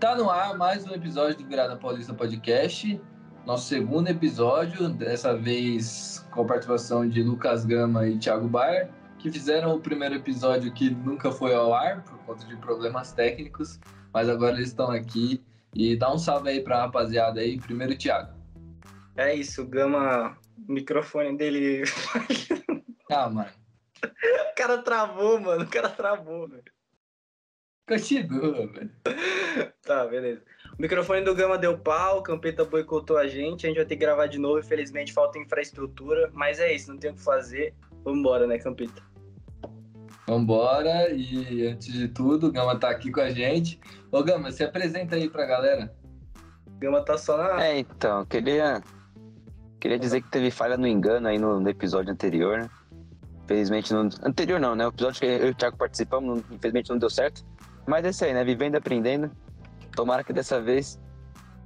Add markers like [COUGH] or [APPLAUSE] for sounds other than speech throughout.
Tá no ar mais um episódio do Virada Paulista Podcast. Nosso segundo episódio, dessa vez com a participação de Lucas Gama e Thiago Bayer, que fizeram o primeiro episódio que nunca foi ao ar por conta de problemas técnicos, mas agora eles estão aqui. E dá um salve aí pra rapaziada aí. Primeiro, Thiago. É isso, Gama, o microfone dele. Ah, mano. [LAUGHS] o cara travou, mano. O cara travou, velho. Continua, velho. Tá, beleza. O microfone do Gama deu pau, o Campeta boicotou a gente, a gente vai ter que gravar de novo, infelizmente falta infraestrutura, mas é isso, não tem o que fazer. Vambora, né, Campeta? Vambora, e antes de tudo, o Gama tá aqui com a gente. Ô, Gama, se apresenta aí pra galera. O Gama tá só na. É, então, queria, queria dizer que teve falha no engano aí no, no episódio anterior, né? Infelizmente não. Anterior não, né? O episódio que eu e o Thiago participamos, infelizmente não deu certo. Mas é isso aí, né? Vivendo e aprendendo. Tomara que dessa vez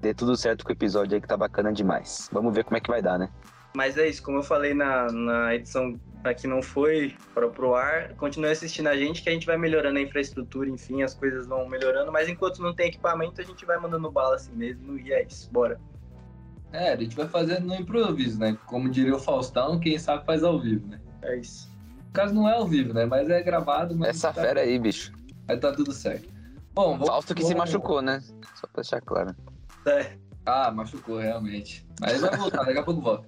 dê tudo certo com o episódio aí que tá bacana demais. Vamos ver como é que vai dar, né? Mas é isso, como eu falei na, na edição que não foi para pro ar, continue assistindo a gente que a gente vai melhorando a infraestrutura, enfim, as coisas vão melhorando, mas enquanto não tem equipamento, a gente vai mandando bala assim mesmo, e é isso, bora. É, a gente vai fazendo no improviso, né? Como diria o Faustão, quem sabe faz ao vivo, né? É isso. No caso não é ao vivo, né? Mas é gravado, mas Essa tá, fera aí, bicho. Vai tá tudo certo. Bom, vamos, Fausto que se machucou, né? Só pra deixar claro. É, Ah, machucou, realmente. Mas vai voltar, daqui a pouco volta.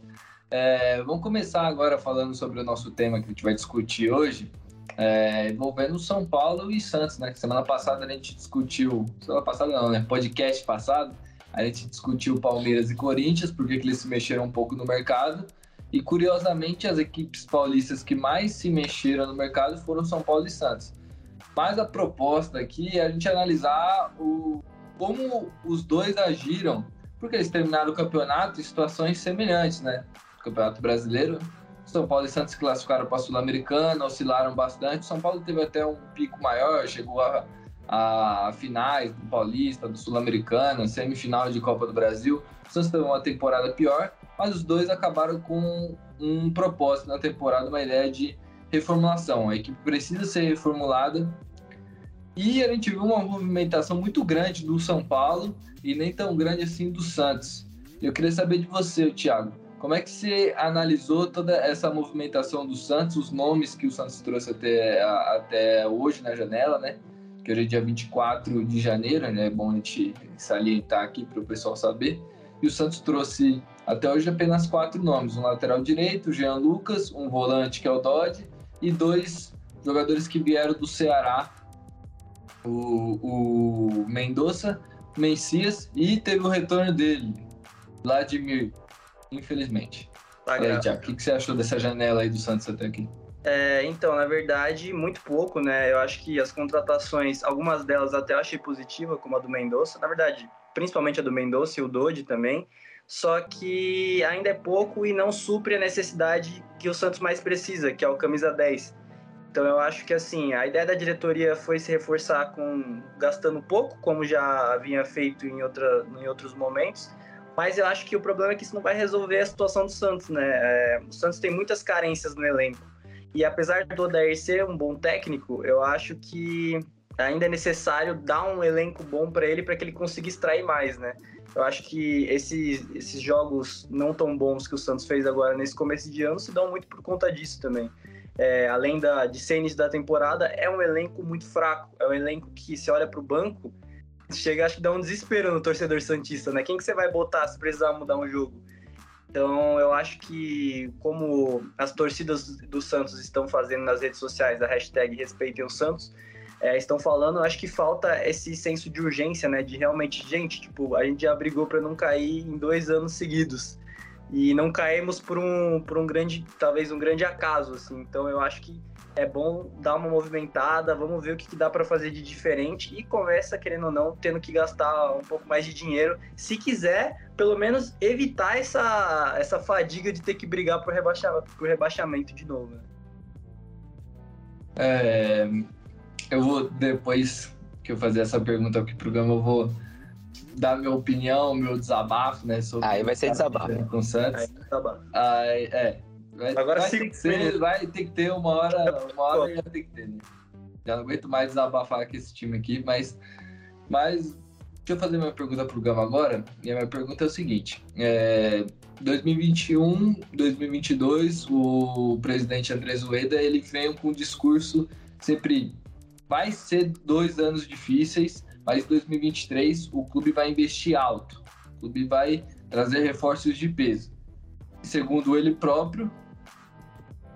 É, vamos começar agora falando sobre o nosso tema que a gente vai discutir hoje, é, envolvendo São Paulo e Santos, né? Semana passada a gente discutiu, semana passada não, né? Podcast passado, a gente discutiu Palmeiras e Corinthians, porque que eles se mexeram um pouco no mercado. E curiosamente, as equipes paulistas que mais se mexeram no mercado foram São Paulo e Santos. Mas a proposta aqui é a gente analisar o, como os dois agiram porque eles terminaram o campeonato em situações semelhantes, né? Campeonato Brasileiro, São Paulo e Santos classificaram para a Sul-Americana, oscilaram bastante. São Paulo teve até um pico maior, chegou a, a finais do Paulista, do Sul-Americana, semifinal de Copa do Brasil. O Santos teve uma temporada pior, mas os dois acabaram com um propósito na temporada, uma ideia de reformulação. A equipe precisa ser reformulada e a gente viu uma movimentação muito grande do São Paulo e nem tão grande assim do Santos. Eu queria saber de você, Thiago. Como é que você analisou toda essa movimentação do Santos, os nomes que o Santos trouxe até, até hoje na janela, né? Que hoje é dia 24 de janeiro, né? É bom a gente salientar aqui para o pessoal saber. E o Santos trouxe até hoje apenas quatro nomes: um lateral direito, o Jean Lucas, um volante que é o Dodge, e dois jogadores que vieram do Ceará, o, o Mendonça, Mencias e teve o retorno dele, Vladimir, infelizmente. tá aí. Thiago, o que, que você achou dessa janela aí do Santos até aqui? É, então, na verdade, muito pouco, né? Eu acho que as contratações, algumas delas até eu achei positiva, como a do Mendonça, na verdade, principalmente a do Mendonça e o Dodi também. Só que ainda é pouco e não supre a necessidade que o Santos mais precisa, que é o camisa 10. Então eu acho que assim, a ideia da diretoria foi se reforçar com gastando pouco, como já havia feito em, outra, em outros momentos. Mas eu acho que o problema é que isso não vai resolver a situação do Santos, né? É, o Santos tem muitas carências no elenco. E apesar do Odair ser um bom técnico, eu acho que ainda é necessário dar um elenco bom para ele para que ele consiga extrair mais, né? Eu acho que esses, esses jogos não tão bons que o Santos fez agora nesse começo de ano se dão muito por conta disso também. É, além da, de ser início da temporada, é um elenco muito fraco. É um elenco que, se olha para o banco, chega acho que dá um desespero no torcedor Santista, né? Quem que você vai botar se precisar mudar um jogo? Então, eu acho que como as torcidas do Santos estão fazendo nas redes sociais a hashtag Respeitem o Santos, é, estão falando, acho que falta esse senso de urgência, né? De realmente, gente, tipo, a gente já brigou para não cair em dois anos seguidos. E não caímos por um, por um grande, talvez um grande acaso, assim. Então eu acho que é bom dar uma movimentada, vamos ver o que, que dá para fazer de diferente e começa, querendo ou não, tendo que gastar um pouco mais de dinheiro, se quiser, pelo menos evitar essa, essa fadiga de ter que brigar por, rebaixa, por rebaixamento de novo. né? É, eu vou, depois que eu fazer essa pergunta aqui pro Gama, eu vou dar minha opinião, meu desabafo, né? Sobre Aí vai ser o que desabafo. Com o Santos. Aí, é. Vai, Agora vai sim, ter que ser, vai ter que ter uma hora, uma hora já tem que ter, né? Já não aguento mais desabafar com esse time aqui, mas, mas Deixa eu fazer minha pergunta para o Gama agora. E a minha pergunta é o seguinte: é, 2021, 2022, o presidente Andrés Ueda ele veio com um discurso sempre vai ser dois anos difíceis, mas 2023 o clube vai investir alto, o clube vai trazer reforços de peso. Segundo ele próprio,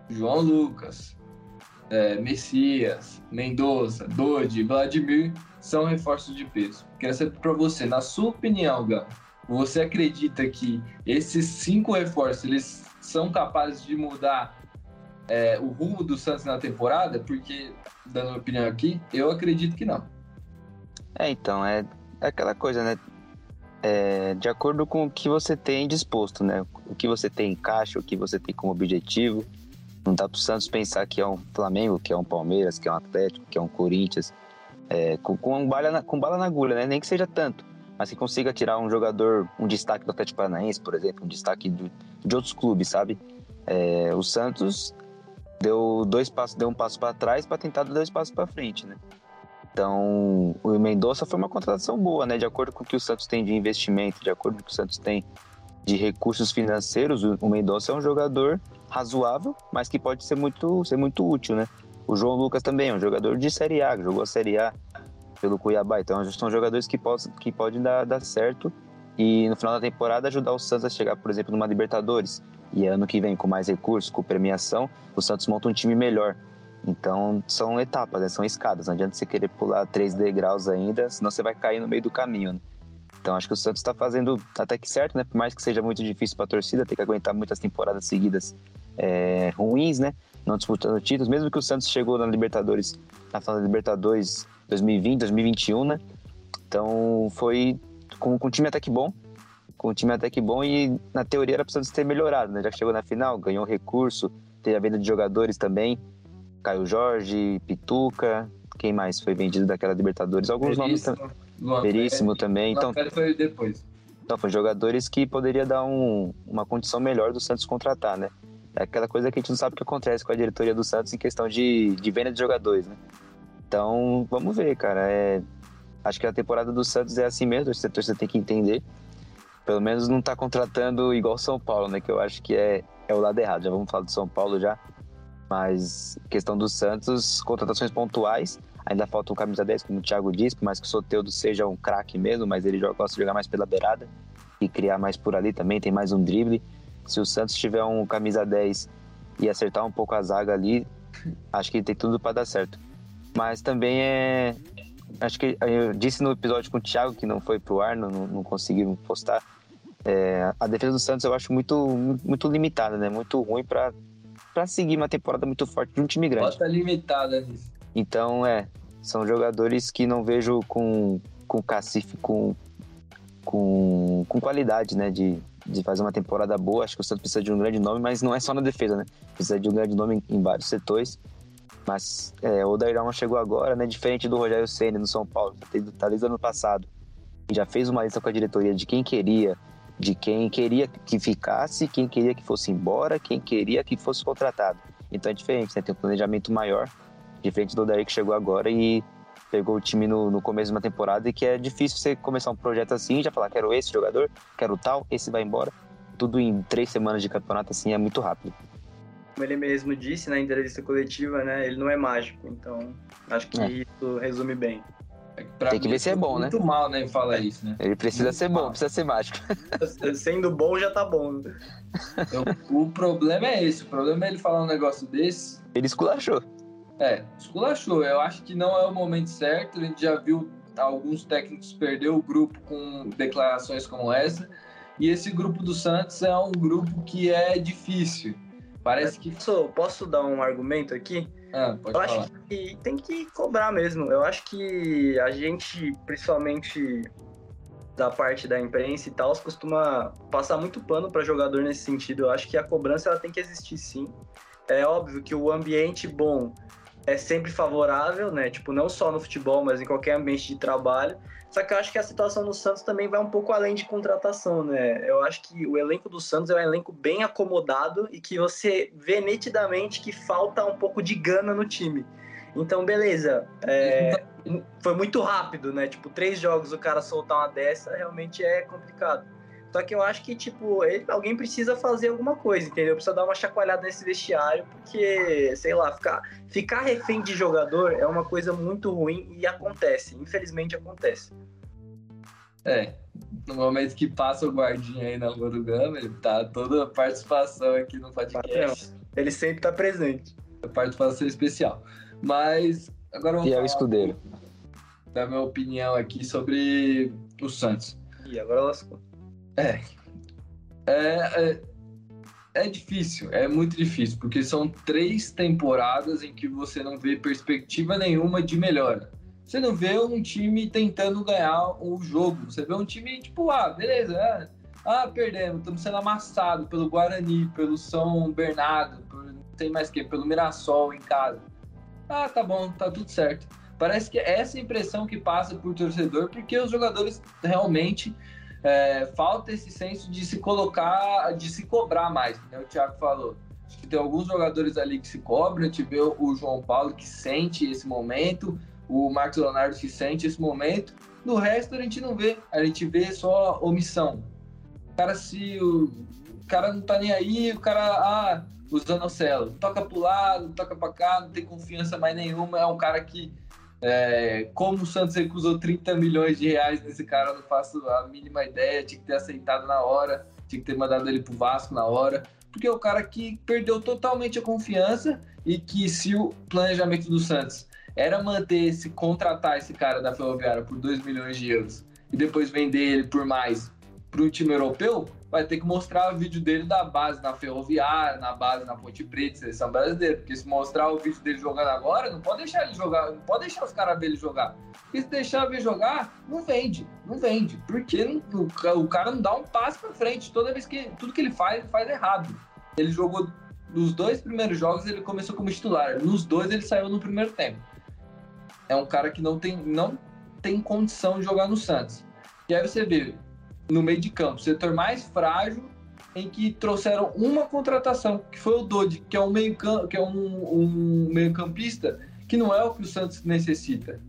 João Lucas, é, Messias, Mendoza, Dodi, Vladimir são reforços de peso. Queria saber para você, na sua opinião, Gama, você acredita que esses cinco reforços eles são capazes de mudar é, o rumo do Santos na temporada? Porque, dando minha opinião aqui, eu acredito que não. É, então, é, é aquela coisa, né? É, de acordo com o que você tem disposto, né? O que você tem em caixa, o que você tem como objetivo. Não dá para o Santos pensar que é um Flamengo, que é um Palmeiras, que é um Atlético, que é um Corinthians, é, com, com, bala na, com bala na agulha, né? Nem que seja tanto mas que consiga tirar um jogador, um destaque do Atlético Paranaense, por exemplo, um destaque de, de outros clubes, sabe? É, o Santos deu dois passos, deu um passo para trás para tentar dar dois passos para frente, né? Então, o Mendonça foi uma contratação boa, né? De acordo com o que o Santos tem de investimento, de acordo com o que o Santos tem de recursos financeiros, o Mendonça é um jogador razoável, mas que pode ser muito, ser muito útil, né? O João Lucas também é um jogador de Série A, jogou a Série A pelo Cuiabá. Então são jogadores que, possam, que podem dar, dar certo e no final da temporada ajudar o Santos a chegar, por exemplo, numa Libertadores. E ano que vem, com mais recursos, com premiação, o Santos monta um time melhor. Então são etapas, né? são escadas. Não adianta você querer pular três degraus ainda, senão você vai cair no meio do caminho. Né? Então acho que o Santos está fazendo até que certo, né? Por mais que seja muito difícil para a torcida, ter que aguentar muitas temporadas seguidas é, ruins, né? Não disputando títulos, mesmo que o Santos chegou na Libertadores, na final da Libertadores 2020, 2021, né? Então foi com, com um time até que bom, com um time até que bom e na teoria era precisando ter melhorado, né? Já chegou na final, ganhou recurso, teve a venda de jogadores também, Caio Jorge, Pituca, quem mais foi vendido daquela Libertadores? Alguns Veríssimo, nomes também. Veríssimo também. Então, foi depois. Então, foi jogadores que poderia dar um, uma condição melhor do Santos contratar, né? É aquela coisa que a gente não sabe o que acontece com a diretoria do Santos em questão de, de venda de jogadores, né? Então, vamos ver, cara. É, acho que a temporada do Santos é assim mesmo, setor você tem que entender. Pelo menos não tá contratando igual São Paulo, né? Que eu acho que é, é o lado errado. Já vamos falar do São Paulo já. Mas questão do Santos, contratações pontuais. Ainda falta um camisa 10, como o Thiago disse, por mais que o Soteudo seja um craque mesmo, mas ele gosta de jogar mais pela beirada e criar mais por ali também, tem mais um drible. Se o Santos tiver um camisa 10 e acertar um pouco a zaga ali, acho que tem tudo para dar certo. Mas também é. Acho que eu disse no episódio com o Thiago, que não foi pro ar, não, não conseguiram postar. É, a defesa do Santos eu acho muito, muito limitada, né? Muito ruim para seguir uma temporada muito forte de um time grande. Bota limitada. Então, é. São jogadores que não vejo com, com cacife, com, com, com qualidade, né? De, de fazer uma temporada boa. Acho que o Santos precisa de um grande nome, mas não é só na defesa, né? Precisa de um grande nome em, em vários setores. Mas é, o Dairão chegou agora, né? Diferente do Rogério Senna no São Paulo, que tá desde ano passado. E já fez uma lista com a diretoria de quem queria, de quem queria que ficasse, quem queria que fosse embora, quem queria que fosse contratado. Então é diferente, né? Tem um planejamento maior, diferente do Daí que chegou agora e pegou o time no, no começo de uma temporada e que é difícil você começar um projeto assim e já falar, quero esse jogador, quero tal, esse vai embora. Tudo em três semanas de campeonato assim é muito rápido como ele mesmo disse na entrevista coletiva, né? Ele não é mágico, então acho que é. isso resume bem. É pra Tem que ver se é bom, muito né? Muito mal, né? Falar isso, né? Ele precisa muito ser bom, mal. precisa ser mágico. [LAUGHS] Sendo bom, já tá bom. Então, o problema é esse. O problema é ele falar um negócio desse. Ele esculachou. É, esculachou. Eu acho que não é o momento certo. A gente já viu alguns técnicos perder o grupo com declarações como essa. E esse grupo do Santos é um grupo que é difícil. Parece que. Posso, posso dar um argumento aqui? Ah, eu falar. acho que tem que cobrar mesmo. Eu acho que a gente, principalmente da parte da imprensa e tal, costuma passar muito pano para jogador nesse sentido. Eu acho que a cobrança ela tem que existir sim. É óbvio que o ambiente bom é sempre favorável, né? Tipo, não só no futebol, mas em qualquer ambiente de trabalho. Só que eu acho que a situação do Santos também vai um pouco além de contratação, né? Eu acho que o elenco do Santos é um elenco bem acomodado e que você vê nitidamente que falta um pouco de gana no time. Então, beleza. É, foi muito rápido, né? Tipo, três jogos o cara soltar uma dessa realmente é complicado. Só que eu acho que, tipo, ele, alguém precisa fazer alguma coisa, entendeu? Precisa dar uma chacoalhada nesse vestiário, porque, sei lá, ficar, ficar refém de jogador é uma coisa muito ruim e acontece. Infelizmente acontece. É, no momento que passa o guardinha aí na rua do Gama, ele tá toda a participação aqui no podcast. Ele sempre tá presente. A participação especial. Mas agora vamos falar escudeiro. da minha opinião aqui sobre o Santos. E agora lascou. É. É, é. é difícil, é muito difícil, porque são três temporadas em que você não vê perspectiva nenhuma de melhora. Você não vê um time tentando ganhar o jogo. Você vê um time tipo, ah, beleza, é, ah, perdemos, estamos sendo amassados pelo Guarani, pelo São Bernardo, por, não tem mais que, pelo Mirassol em casa. Ah, tá bom, tá tudo certo. Parece que é essa impressão que passa por torcedor, porque os jogadores realmente é, falta esse senso de se colocar, de se cobrar mais, né? O Thiago falou. Acho que tem alguns jogadores ali que se cobram, a gente vê o João Paulo que sente esse momento, o Marcos Leonardo que sente esse momento. No resto a gente não vê, a gente vê só omissão. O cara se o, o cara não tá nem aí, o cara ah, o Zanocelo, toca pro lado, toca para cá, não tem confiança mais nenhuma, é um cara que é, como o Santos recusou 30 milhões de reais nesse cara, eu não faço a mínima ideia. Tinha que ter aceitado na hora, tinha que ter mandado ele pro Vasco na hora, porque é o cara que perdeu totalmente a confiança e que se o planejamento do Santos era manter esse, contratar esse cara da Ferroviária por 2 milhões de euros e depois vender ele por mais para um time europeu, vai ter que mostrar o vídeo dele da base na Ferroviária, na base na Ponte Preta, seleção brasileira. Porque se mostrar o vídeo dele jogando agora, não pode deixar ele jogar, não pode deixar os caras ver ele jogar. Porque se deixar ver jogar, não vende, não vende. Porque o, o cara não dá um passo para frente. Toda vez que tudo que ele faz, ele faz errado. Ele jogou nos dois primeiros jogos, ele começou como titular. Nos dois, ele saiu no primeiro tempo. É um cara que não tem, não tem condição de jogar no Santos. E aí você vê, no meio de campo, setor mais frágil, em que trouxeram uma contratação, que foi o Dodi, que é um meio que é um, um meio campista que não é o que o Santos necessita.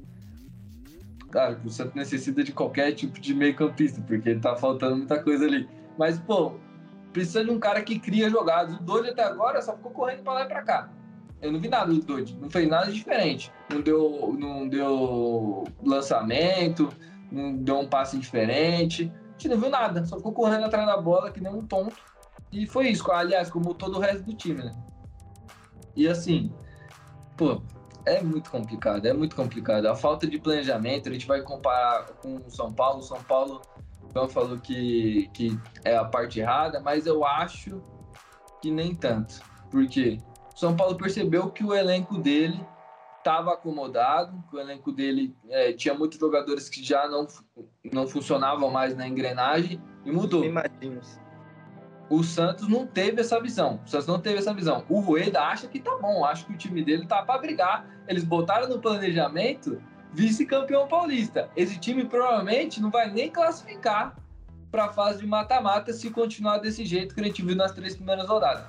Claro, o Santos necessita de qualquer tipo de meio campista, porque tá faltando muita coisa ali. Mas, pô, precisa de um cara que cria jogadas. O Dodi até agora só ficou correndo para lá e para cá. Eu não vi nada do Dodi, não fez nada diferente. Não deu, não deu lançamento, não deu um passe diferente gente não viu nada, só ficou correndo atrás da bola que nem um tonto. E foi isso, aliás, como todo o resto do time, né? E assim, pô, é muito complicado, é muito complicado. A falta de planejamento, a gente vai comparar com o São Paulo. O São Paulo, então falou que, que é a parte errada, mas eu acho que nem tanto. Porque o São Paulo percebeu que o elenco dele estava acomodado, o elenco dele é, tinha muitos jogadores que já não, não funcionavam mais na engrenagem e mudou. O Santos não teve essa visão. O Santos não teve essa visão. O Rueda acha que tá bom, acha que o time dele tá para brigar. Eles botaram no planejamento vice-campeão paulista. Esse time provavelmente não vai nem classificar para a fase de mata-mata se continuar desse jeito que a gente viu nas três primeiras rodadas.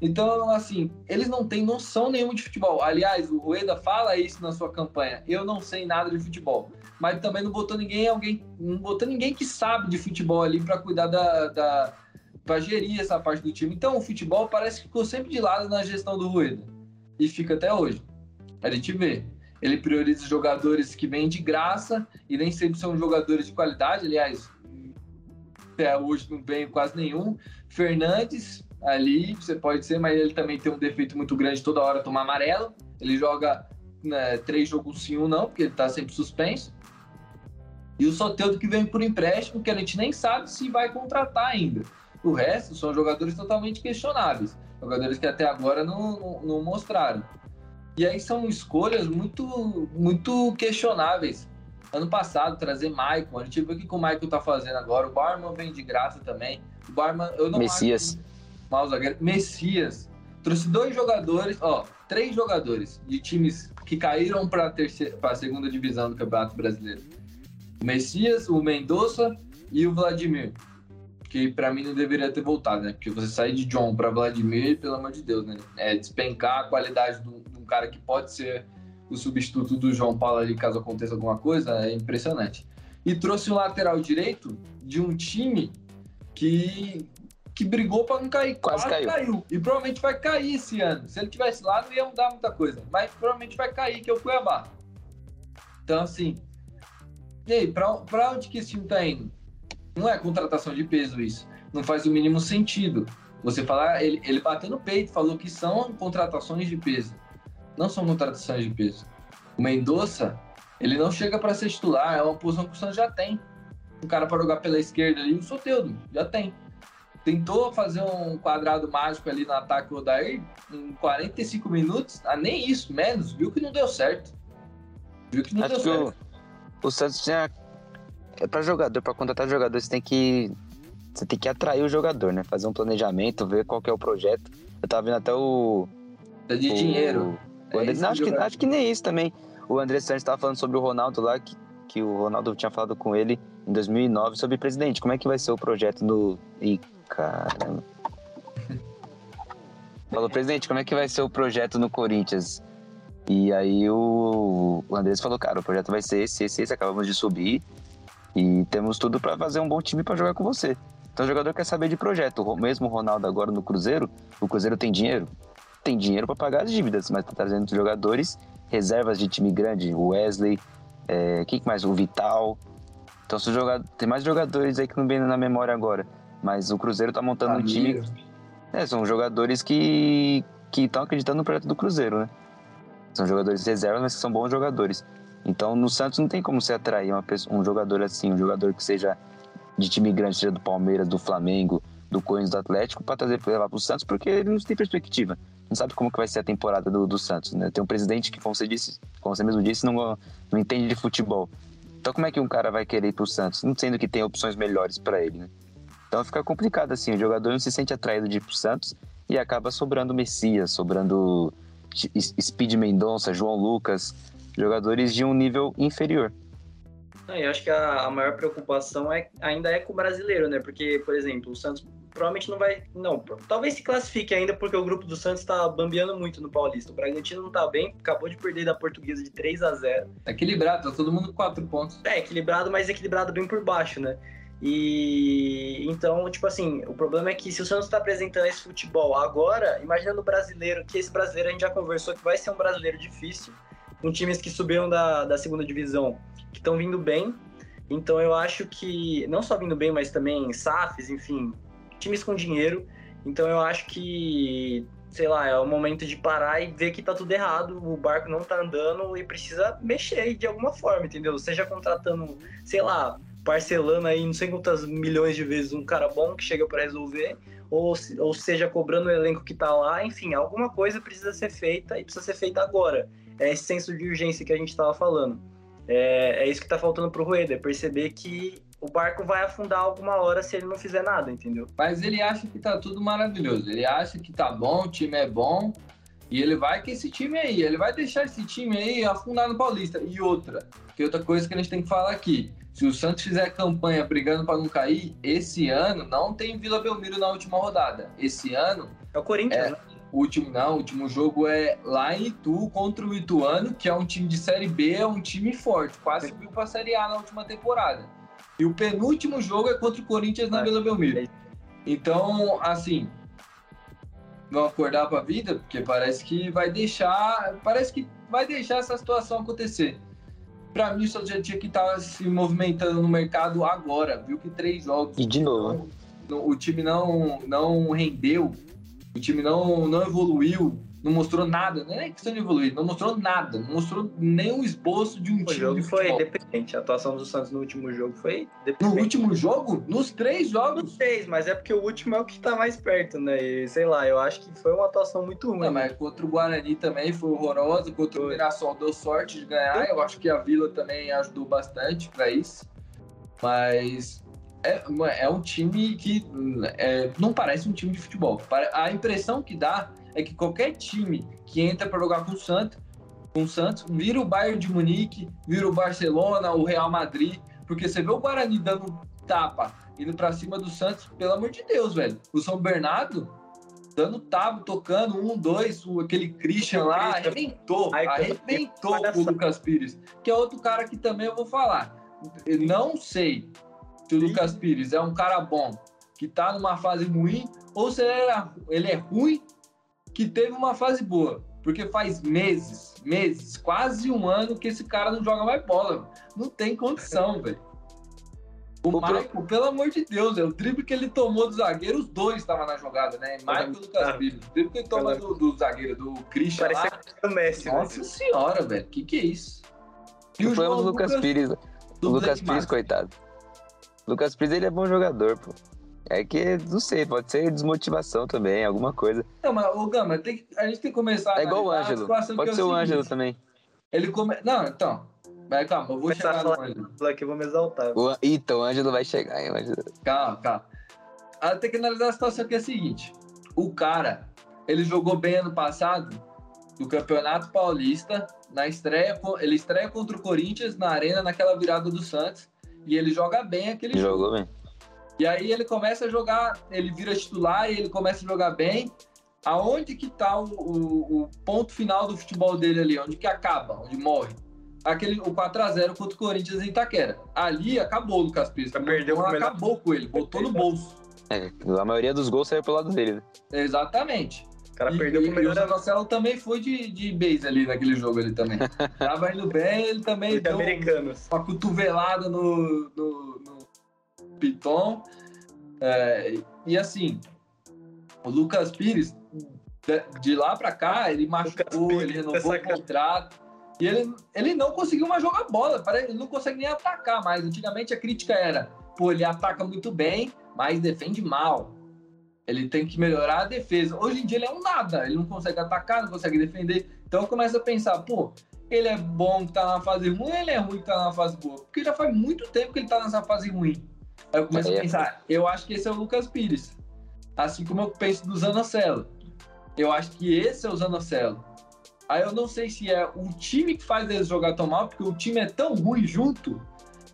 Então, assim, eles não têm noção nenhuma de futebol. Aliás, o Rueda fala isso na sua campanha. Eu não sei nada de futebol. Mas também não botou ninguém, alguém, não botou ninguém que sabe de futebol ali para cuidar da, da para gerir essa parte do time. Então, o futebol parece que ficou sempre de lado na gestão do Rueda. E fica até hoje. A gente vê. Ele prioriza jogadores que vêm de graça e nem sempre são jogadores de qualidade. Aliás, até hoje não vem quase nenhum. Fernandes, ali, você pode ser, mas ele também tem um defeito muito grande toda hora tomar amarelo. Ele joga né, três jogos sim ou não, porque ele tá sempre suspenso. E o Soteldo que vem por empréstimo, que a gente nem sabe se vai contratar ainda. O resto são jogadores totalmente questionáveis. Jogadores que até agora não, não, não mostraram. E aí são escolhas muito, muito questionáveis. Ano passado, trazer Maicon, a gente viu o que o Maicon tá fazendo agora. O Barman vem de graça também. O Barman, eu não Messias. Acho mau zagueiro. Messias. Trouxe dois jogadores, ó, três jogadores de times que caíram para a segunda divisão do Campeonato Brasileiro. O Messias, o Mendonça e o Vladimir. Que para mim não deveria ter voltado, né? Porque você sair de John para Vladimir, pelo amor de Deus, né? É despencar a qualidade de um, cara que pode ser o substituto do João Paulo ali, caso aconteça alguma coisa, é impressionante. E trouxe um lateral direito de um time que, que brigou para não cair. Quase, Quase caiu. caiu. E provavelmente vai cair esse ano. Se ele tivesse lá, não ia mudar muita coisa. Mas provavelmente vai cair, que é o Cuiabá. Então, assim. E aí, para onde que esse time tá indo? Não é contratação de peso isso. Não faz o mínimo sentido. Você falar, ele, ele bateu no peito, falou que são contratações de peso. Não são contratações de peso. O Mendonça, ele não chega para ser titular, é uma posição que o Santos já tem. Um cara para jogar pela esquerda ali, o Soteudo, já tem. Tentou fazer um quadrado mágico ali no ataque do Odair em 45 minutos, ah, nem isso, menos, viu que não deu certo. Viu que não Acho deu certo. O, o Santos tinha é para jogador, para contratar jogador, você tem que você tem que atrair o jogador, né? Fazer um planejamento, ver qual é o projeto. Eu tava vendo até o é de o, dinheiro. O André, é não, acho, que, acho que nem isso também. O André Santos estava falando sobre o Ronaldo lá, que, que o Ronaldo tinha falado com ele em 2009 sobre presidente. Como é que vai ser o projeto do. Ih, caramba. Falou, presidente, como é que vai ser o projeto no Corinthians? E aí o, o Andrés falou, cara, o projeto vai ser esse, esse, esse, acabamos de subir. E temos tudo para fazer um bom time para jogar com você. Então o jogador quer saber de projeto. O mesmo Ronaldo agora no Cruzeiro, o Cruzeiro tem dinheiro? Tem dinheiro para pagar as dívidas, mas tá trazendo jogadores, reservas de time grande, o Wesley, é, quem mais? O Vital. Então se jogador, tem mais jogadores aí que não vem na memória agora. Mas o Cruzeiro tá montando um time. É, são jogadores que que estão acreditando no projeto do Cruzeiro, né? São jogadores reservas, mas que são bons jogadores. Então, no Santos não tem como você atrair pessoa, um jogador assim, um jogador que seja de time grande, seja do Palmeiras, do Flamengo, do Corinthians, do Atlético, para trazer para levar para o Santos, porque ele não tem perspectiva. Não sabe como que vai ser a temporada do, do Santos, né? Tem um presidente que, como você disse, como você mesmo disse, não, não entende de futebol. Então, como é que um cara vai querer ir para o Santos, não sendo que tem opções melhores para ele, né? Então fica complicado assim, o jogador não se sente atraído de ir pro Santos e acaba sobrando Messias, sobrando Speed Mendonça, João Lucas, jogadores de um nível inferior. Eu acho que a, a, maior preocupação é, ainda é com o brasileiro, né? Porque, por exemplo, o Santos provavelmente não vai. Não, talvez se classifique ainda, porque o grupo do Santos tá bambeando muito no Paulista. O Bragantino não tá bem, acabou de perder da Portuguesa de 3 a 0 é Equilibrado, tá todo mundo com 4 pontos. É, equilibrado, mas equilibrado bem por baixo, né? E então, tipo assim, o problema é que se o Santos está apresentando esse futebol agora, imagina no brasileiro, que esse brasileiro a gente já conversou que vai ser um brasileiro difícil, com times que subiram da, da segunda divisão, que estão vindo bem. Então eu acho que, não só vindo bem, mas também SAFs, enfim, times com dinheiro. Então eu acho que, sei lá, é o momento de parar e ver que tá tudo errado, o barco não tá andando e precisa mexer de alguma forma, entendeu? Seja contratando, sei lá, parcelando aí não sei quantas milhões de vezes um cara bom que chega para resolver, ou, ou seja, cobrando o elenco que tá lá, enfim, alguma coisa precisa ser feita e precisa ser feita agora. É esse senso de urgência que a gente estava falando. É, é, isso que está faltando pro Rueda, é perceber que o barco vai afundar alguma hora se ele não fizer nada, entendeu? Mas ele acha que tá tudo maravilhoso, ele acha que tá bom, o time é bom, e ele vai que esse time aí, ele vai deixar esse time aí afundar no Paulista. E outra, que outra coisa que a gente tem que falar aqui, se o Santos fizer campanha brigando para não cair, esse ano não tem Vila Belmiro na última rodada. Esse ano. É o Corinthians, é, né? O último, não, o último jogo é lá em Itu contra o Ituano, que é um time de Série B, é um time forte, quase subiu para Série A na última temporada. E o penúltimo jogo é contra o Corinthians na é. Vila Belmiro. Então, assim, vão acordar para a vida, porque parece que vai deixar, parece que vai deixar essa situação acontecer para mim, o Santos já tinha que estar tá se movimentando no mercado agora. Viu que três jogos. E de novo. o time não, não rendeu, o time não, não evoluiu não mostrou nada, não é questão de evoluir, não mostrou nada, não mostrou nenhum esboço de um o time. O jogo foi dependente, a atuação do Santos no último jogo foi No último jogo? Nos três jogos? Nos três, mas é porque o último é o que tá mais perto, né? E sei lá, eu acho que foi uma atuação muito ruim. Não, mas contra o Guarani também foi horroroso, contra o Mirassol deu sorte de ganhar, eu acho que a Vila também ajudou bastante para isso, mas é, é um time que é, não parece um time de futebol. A impressão que dá é que qualquer time que entra para jogar com o Santos, com o Santos, vira o Bayern de Munique, vira o Barcelona, o Real Madrid, porque você vê o Guarani dando tapa, indo para cima do Santos, pelo amor de Deus, velho. O São Bernardo dando tabo, tocando, um, dois, o- aquele Christian lá, arrebentou, arrebentou o Lucas Pires, que é outro cara que também eu vou falar. Eu não sei se o. Lucas Pires é um cara bom, que tá numa fase ruim, ou se ele, era- ele é ruim, que teve uma fase boa. Porque faz meses, meses, quase um ano que esse cara não joga mais bola. Não tem condição, [LAUGHS] velho. O O pro- Michael, pelo amor de Deus, é o drible que ele tomou do zagueiro, os dois estavam na jogada, né? Michael e o Lucas Ah. Pires. O drible que ele tomou do, do zagueiro, do Christian Parecia lá. que era o Messi, né? Nossa senhora, velho. Que que é isso? E O problema do Lucas Pires. O Lucas Pires, coitado. O Lucas Pires, ele é bom jogador, pô. É que, não sei, pode ser desmotivação também, alguma coisa. Não, mas, ô Gama, tem que- a gente tem que começar a É igual o a Ângelo. situação Pode que ser é o Ângelo seguinte, também. Ele come... Não, então. Vai, calma, eu vou Começar a chegar no falar- Ângelo. Aqui eu vou me exaltar. O, então, o Ângelo vai chegar, hein? o Ângelo. Calma, calma. Ah, Tem que analisar a situação que é a seguinte. O cara, ele jogou bem ano passado no Campeonato Paulista, na estreia, ele estreia contra o Corinthians na arena naquela virada do Santos e ele joga bem aquele Ele jogo. jogou bem. E aí ele começa a jogar, ele vira titular e ele começa a jogar bem. Aonde que tá o, o- o ponto final do futebol dele ali? Onde que acaba? Onde morre? Aquele, o 4x0 contra o Corinthians em Itaquera. Ali acabou o Lucas Pires. Perdeu Então, o melhor- acabou com ele, botou no bolso. É, a maioria dos gols saiu pelo lado dele, né? Exatamente. O cara e, perdeu e, pro melhor e o Zanocelo também foi de, de base ali naquele jogo ali também. [LAUGHS] Tava indo bem, ele também de deu americanos. uma cotovelada no, no, no Piton. É, e assim, o Lucas Pires, de, de lá pra cá, ele machucou, Pires, ele renovou o contrato. E ele, ele não conseguiu mais jogar bola, ele não consegue nem atacar mais. Antigamente a crítica era, pô, ele ataca muito bem, mas defende mal. Ele tem que melhorar a defesa. Hoje em dia ele é um nada, ele não consegue atacar, não consegue defender. Então eu começo a pensar, pô, ele é bom que tá na fase ruim, ou ele é ruim que tá na fase boa? Porque já faz muito tempo que ele tá nessa fase ruim. Aí eu começo É. a pensar, eu acho que esse é o Lucas Pires. Assim como eu penso do Zanocelo. Eu acho que esse é o Zanocelo. Aí eu não sei se é o time que faz eles jogar tão mal, porque o time é tão ruim junto,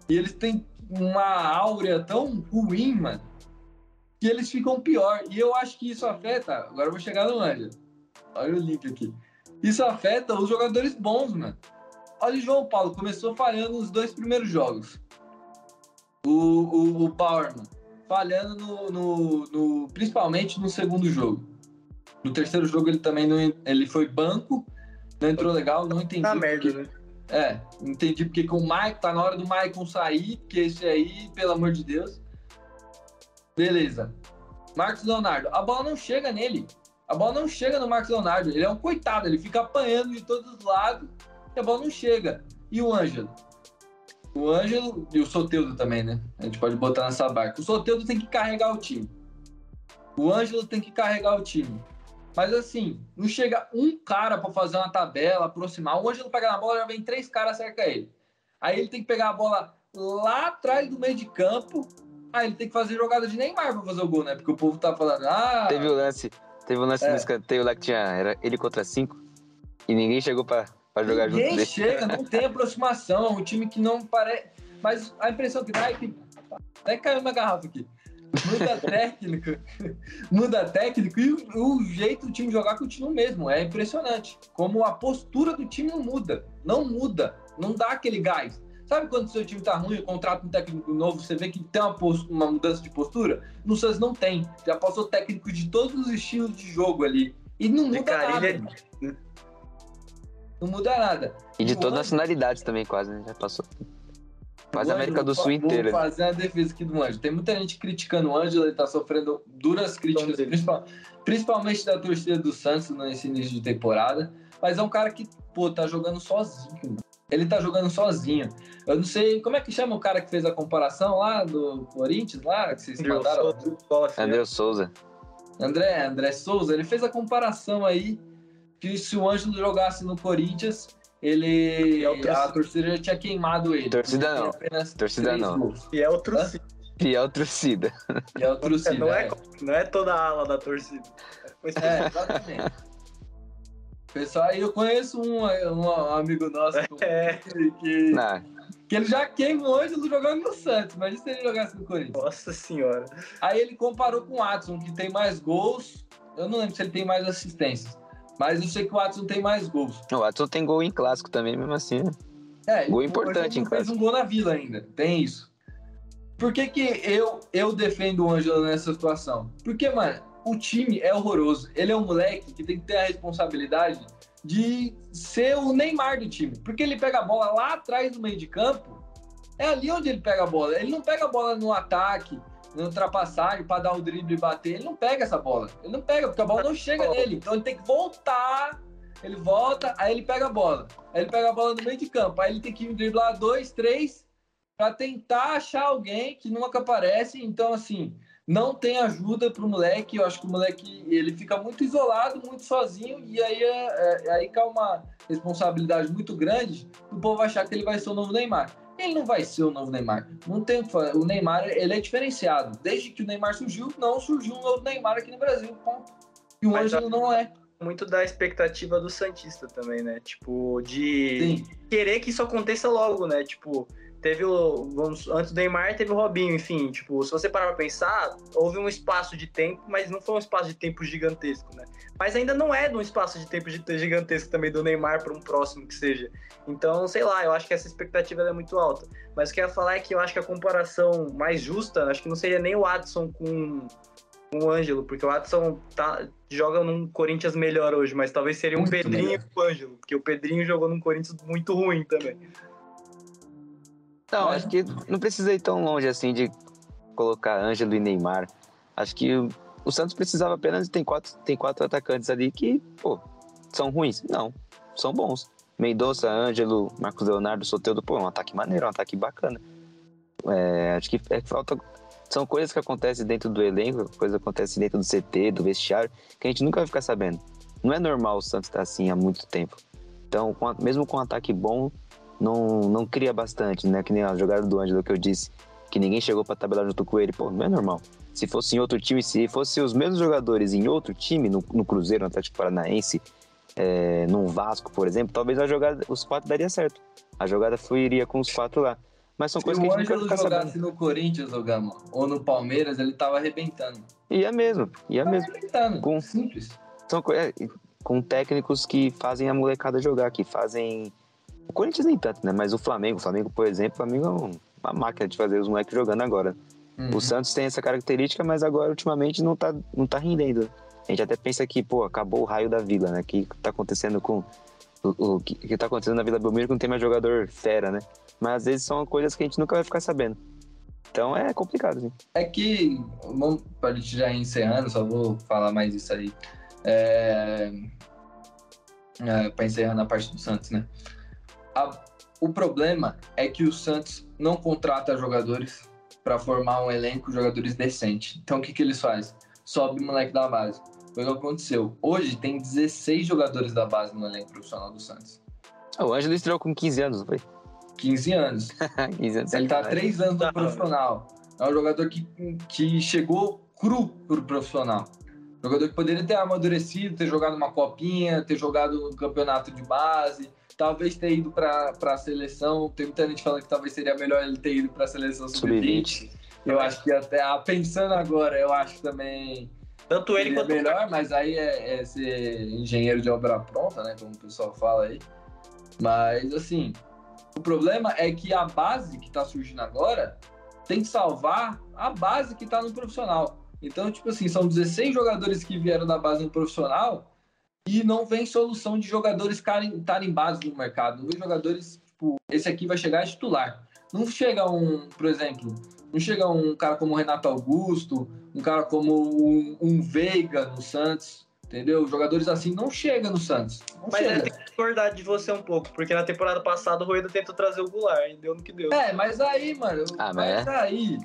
e eles têm uma áurea tão ruim, mano, que eles ficam pior. E eu acho que isso afeta. Agora eu vou chegar no Ângelo. Olha o link aqui. Isso afeta os jogadores bons, mano. Olha o João Paulo, começou falhando nos dois primeiros jogos. O, o, o Powerman falhando no, no- no- principalmente no segundo jogo. No terceiro jogo ele também não, ele foi banco, não entrou legal, não entendi. Tá merda, né? é, entendi porque com o Maicon, tá na hora do Maicon sair, porque esse aí, pelo amor de Deus. Beleza. Marcos Leonardo, a bola não chega nele. A bola não chega no Marcos Leonardo. Ele é um coitado, ele fica apanhando de todos os lados e a bola não chega. E o Ângelo? O Ângelo e o Soteudo também, né? A gente pode botar nessa barca. O Soteudo tem que carregar o time. O Ângelo tem que carregar o time. Mas assim, não chega um cara pra fazer uma tabela, aproximar. O Ângelo pega na bola, já vem três caras cerca ele. Aí ele tem que pegar a bola lá atrás do meio de campo. Aí ele tem que fazer jogada de Neymar pra fazer o gol, né? Porque o povo tá falando, ah, Teve o lance, teve o lance É. no escanteio lá que tinha. Era ele contra cinco. E ninguém chegou pra, pra jogar junto ninguém chega, não tem aproximação. É um time que não parece. Mas a impressão que dá é que. Até caiu uma garrafa aqui. Muda [LAUGHS] técnico, muda técnico e o, o jeito do time jogar continua o mesmo. É impressionante. Como a postura do time não muda. Não muda. Não dá aquele gás. Sabe quando o seu time tá ruim, contrata um técnico novo, você vê que tem uma, uma mudança de postura? No Santos não tem. Já passou técnico de todos os estilos de jogo ali. E não De muda nada. Carilha- mano. Não muda nada. E de O todas as nacionalidades também, quase, né? Já passou. Quase a América do Sul vou inteira. fazer a defesa aqui do Ângelo. Tem muita gente criticando o Ângelo, ele tá sofrendo duras críticas, dele. principal- principalmente da torcida do Santos nesse início de temporada. Mas é um cara que, pô, tá jogando sozinho. Ele tá jogando sozinho. Eu não sei, como é que chama o cara que fez a comparação lá do Corinthians, lá, que vocês André mandaram? Souza. André Souza. André, André Souza, ele fez a comparação aí que se o Ângelo jogasse no Corinthians, ele E é o a torcida já tinha queimado ele. Torcida não. Torcida não. gols. E é o torcida. Fiel torcida. E é o torcida. não, é, é. não é toda a ala da torcida. É, exatamente. Pessoal, aí eu conheço um, um amigo nosso [LAUGHS] É. que, que, que ele já queima o Ângelo jogando no Santos. Imagina se ele jogasse no Corinthians. Nossa senhora. Aí ele comparou com o Watson, que tem mais gols Eu não lembro se ele tem mais assistências. Mas eu sei que o Watson tem mais gols. O Watson tem gol em clássico também, mesmo assim. né? É, Gol importante, em não fez clássico. um gol na Vila ainda. Tem isso. Por que, que eu, eu defendo o Ângelo nessa situação? Porque, mano, o time é horroroso. Ele é um moleque que tem que ter a responsabilidade de ser o Neymar do time. Porque ele pega a bola lá atrás do meio de campo. É ali onde ele pega a bola. Ele não pega a bola no ataque, na ultrapassagem, para dar o drible e bater. Ele não pega essa bola. Ele não pega, porque a bola não chega nele. Então ele tem que voltar. Ele volta, aí ele pega a bola. Aí ele pega a bola no meio de campo. Aí ele tem que driblar dois, três, para tentar achar alguém que nunca aparece. Então, assim, não tem ajuda pro moleque. Eu acho que o moleque ele fica muito isolado, muito sozinho. E aí, é, é- aí cai uma responsabilidade muito grande do povo achar que ele vai ser o novo Neymar. Ele não vai ser o novo Neymar. Não tem o que fazer. O Neymar, ele é diferenciado. Desde que o Neymar surgiu, não surgiu um novo Neymar aqui no Brasil. Ponto. E o Mas Ângelo não é. Muito da expectativa do Santista também, né? Tipo, de Sim. querer que isso aconteça logo, né? Tipo, teve o. Vamos, antes do Neymar, teve o Robinho, enfim. Tipo, se você parar pra pensar, houve um espaço de tempo, mas não foi um espaço de tempo gigantesco, né? Mas ainda não é de um espaço de tempo gi- gigantesco também do Neymar para um próximo que seja. Então, sei lá, eu acho que essa expectativa é muito alta. Mas o que eu ia falar é que eu acho que a comparação mais justa, acho que não seria nem o Adson com, com o Ângelo, porque o Adson tá, joga num Corinthians melhor hoje, mas talvez seria um Muito Pedrinho melhor. com o Ângelo, porque o Pedrinho jogou num Corinthians muito ruim também. Não, É. acho que não precisa ir tão longe assim de colocar Ângelo e Neymar. Acho que o, Santos precisava apenas tem quatro tem quatro atacantes ali que, pô, são ruins. Não, são bons. Mendonça, Ângelo, Marcos Leonardo, Soteldo, pô, é um ataque maneiro, é um ataque bacana. É, acho que é que falta são coisas que acontecem dentro do elenco, coisas que acontecem dentro do CT, do vestiário, que a gente nunca vai ficar sabendo. Não é normal o Santos estar assim há muito tempo. Então, com a- mesmo com um ataque bom, não, não cria bastante, né? Que nem a jogada do Ângelo que eu disse, que ninguém chegou pra tabelar junto com ele. Pô, não é normal. Se fosse em outro time, se fosse os mesmos jogadores em outro time, no, no Cruzeiro, no Atlético Paranaense, é, num Vasco, por exemplo, talvez a jogada, os quatro daria certo. A jogada fluiria com os quatro lá. Mas são coisas que o a gente vai ficar sabendo. jogasse no Corinthians, ô Gama, ou no Palmeiras, ele tava arrebentando. E é mesmo, e é Tava mesmo. arrebentando. Com- Simples. São é, com técnicos que fazem a molecada jogar, que fazem. O Corinthians nem tanto, né? Mas o Flamengo, o Flamengo, por exemplo, o Flamengo é um- uma máquina de fazer os moleques jogando agora. Uhum. O Santos tem essa característica, mas agora ultimamente não tá, não tá rendendo. A gente até pensa que, pô, acabou o raio da vila, né? O que tá acontecendo com. O, o que, que tá acontecendo na Vila Belmiro que não tem mais jogador fera, né? Mas às vezes são coisas que a gente nunca vai ficar sabendo. Então é complicado, assim. É que, vamos, pra gente já ir encerrando, só vou falar mais isso aí. É, é, para encerrar na parte do Santos, né? A- o problema é que o Santos não contrata jogadores para formar um elenco de jogadores decente. Então o que, que eles fazem? Sobe o moleque da base. Foi o que aconteceu. Hoje tem 16 jogadores da base no elenco profissional do Santos. Ah, O Ângelo estreou com 15 anos, foi? 15 anos. [LAUGHS] 15 anos. Ele tá há sacanagem. três anos no profissional. É um jogador que, que chegou cru pro profissional. Jogador que poderia ter amadurecido, ter jogado uma copinha, ter jogado um campeonato de base, talvez ter ido para a seleção. Tem muita gente falando que talvez seria melhor ele ter ido para a seleção sub-20. Sub-20. eu acho que até ah, pensando agora, eu acho também Tanto ele quanto o melhor, mas aí é, é ser engenheiro de obra pronta, né? Como o pessoal fala aí. Mas assim, o problema é que a base que tá surgindo agora tem que salvar a base que tá no profissional. Então, tipo assim, são 16 jogadores que vieram da base no profissional e não vem solução de jogadores estarem base no mercado. Não vem jogadores, tipo, esse aqui vai chegar a titular. Não chega um, por exemplo, não chega um cara como o Renato Augusto, um cara como um, um Veiga no Santos, entendeu? Jogadores assim não chegam no Santos. Não Mas eu chega. tenho que discordar de você um pouco, porque na temporada passada o Rueda tentou trazer o Goulart e deu no que deu. É, mas aí, mano, Ah, mas mas aí,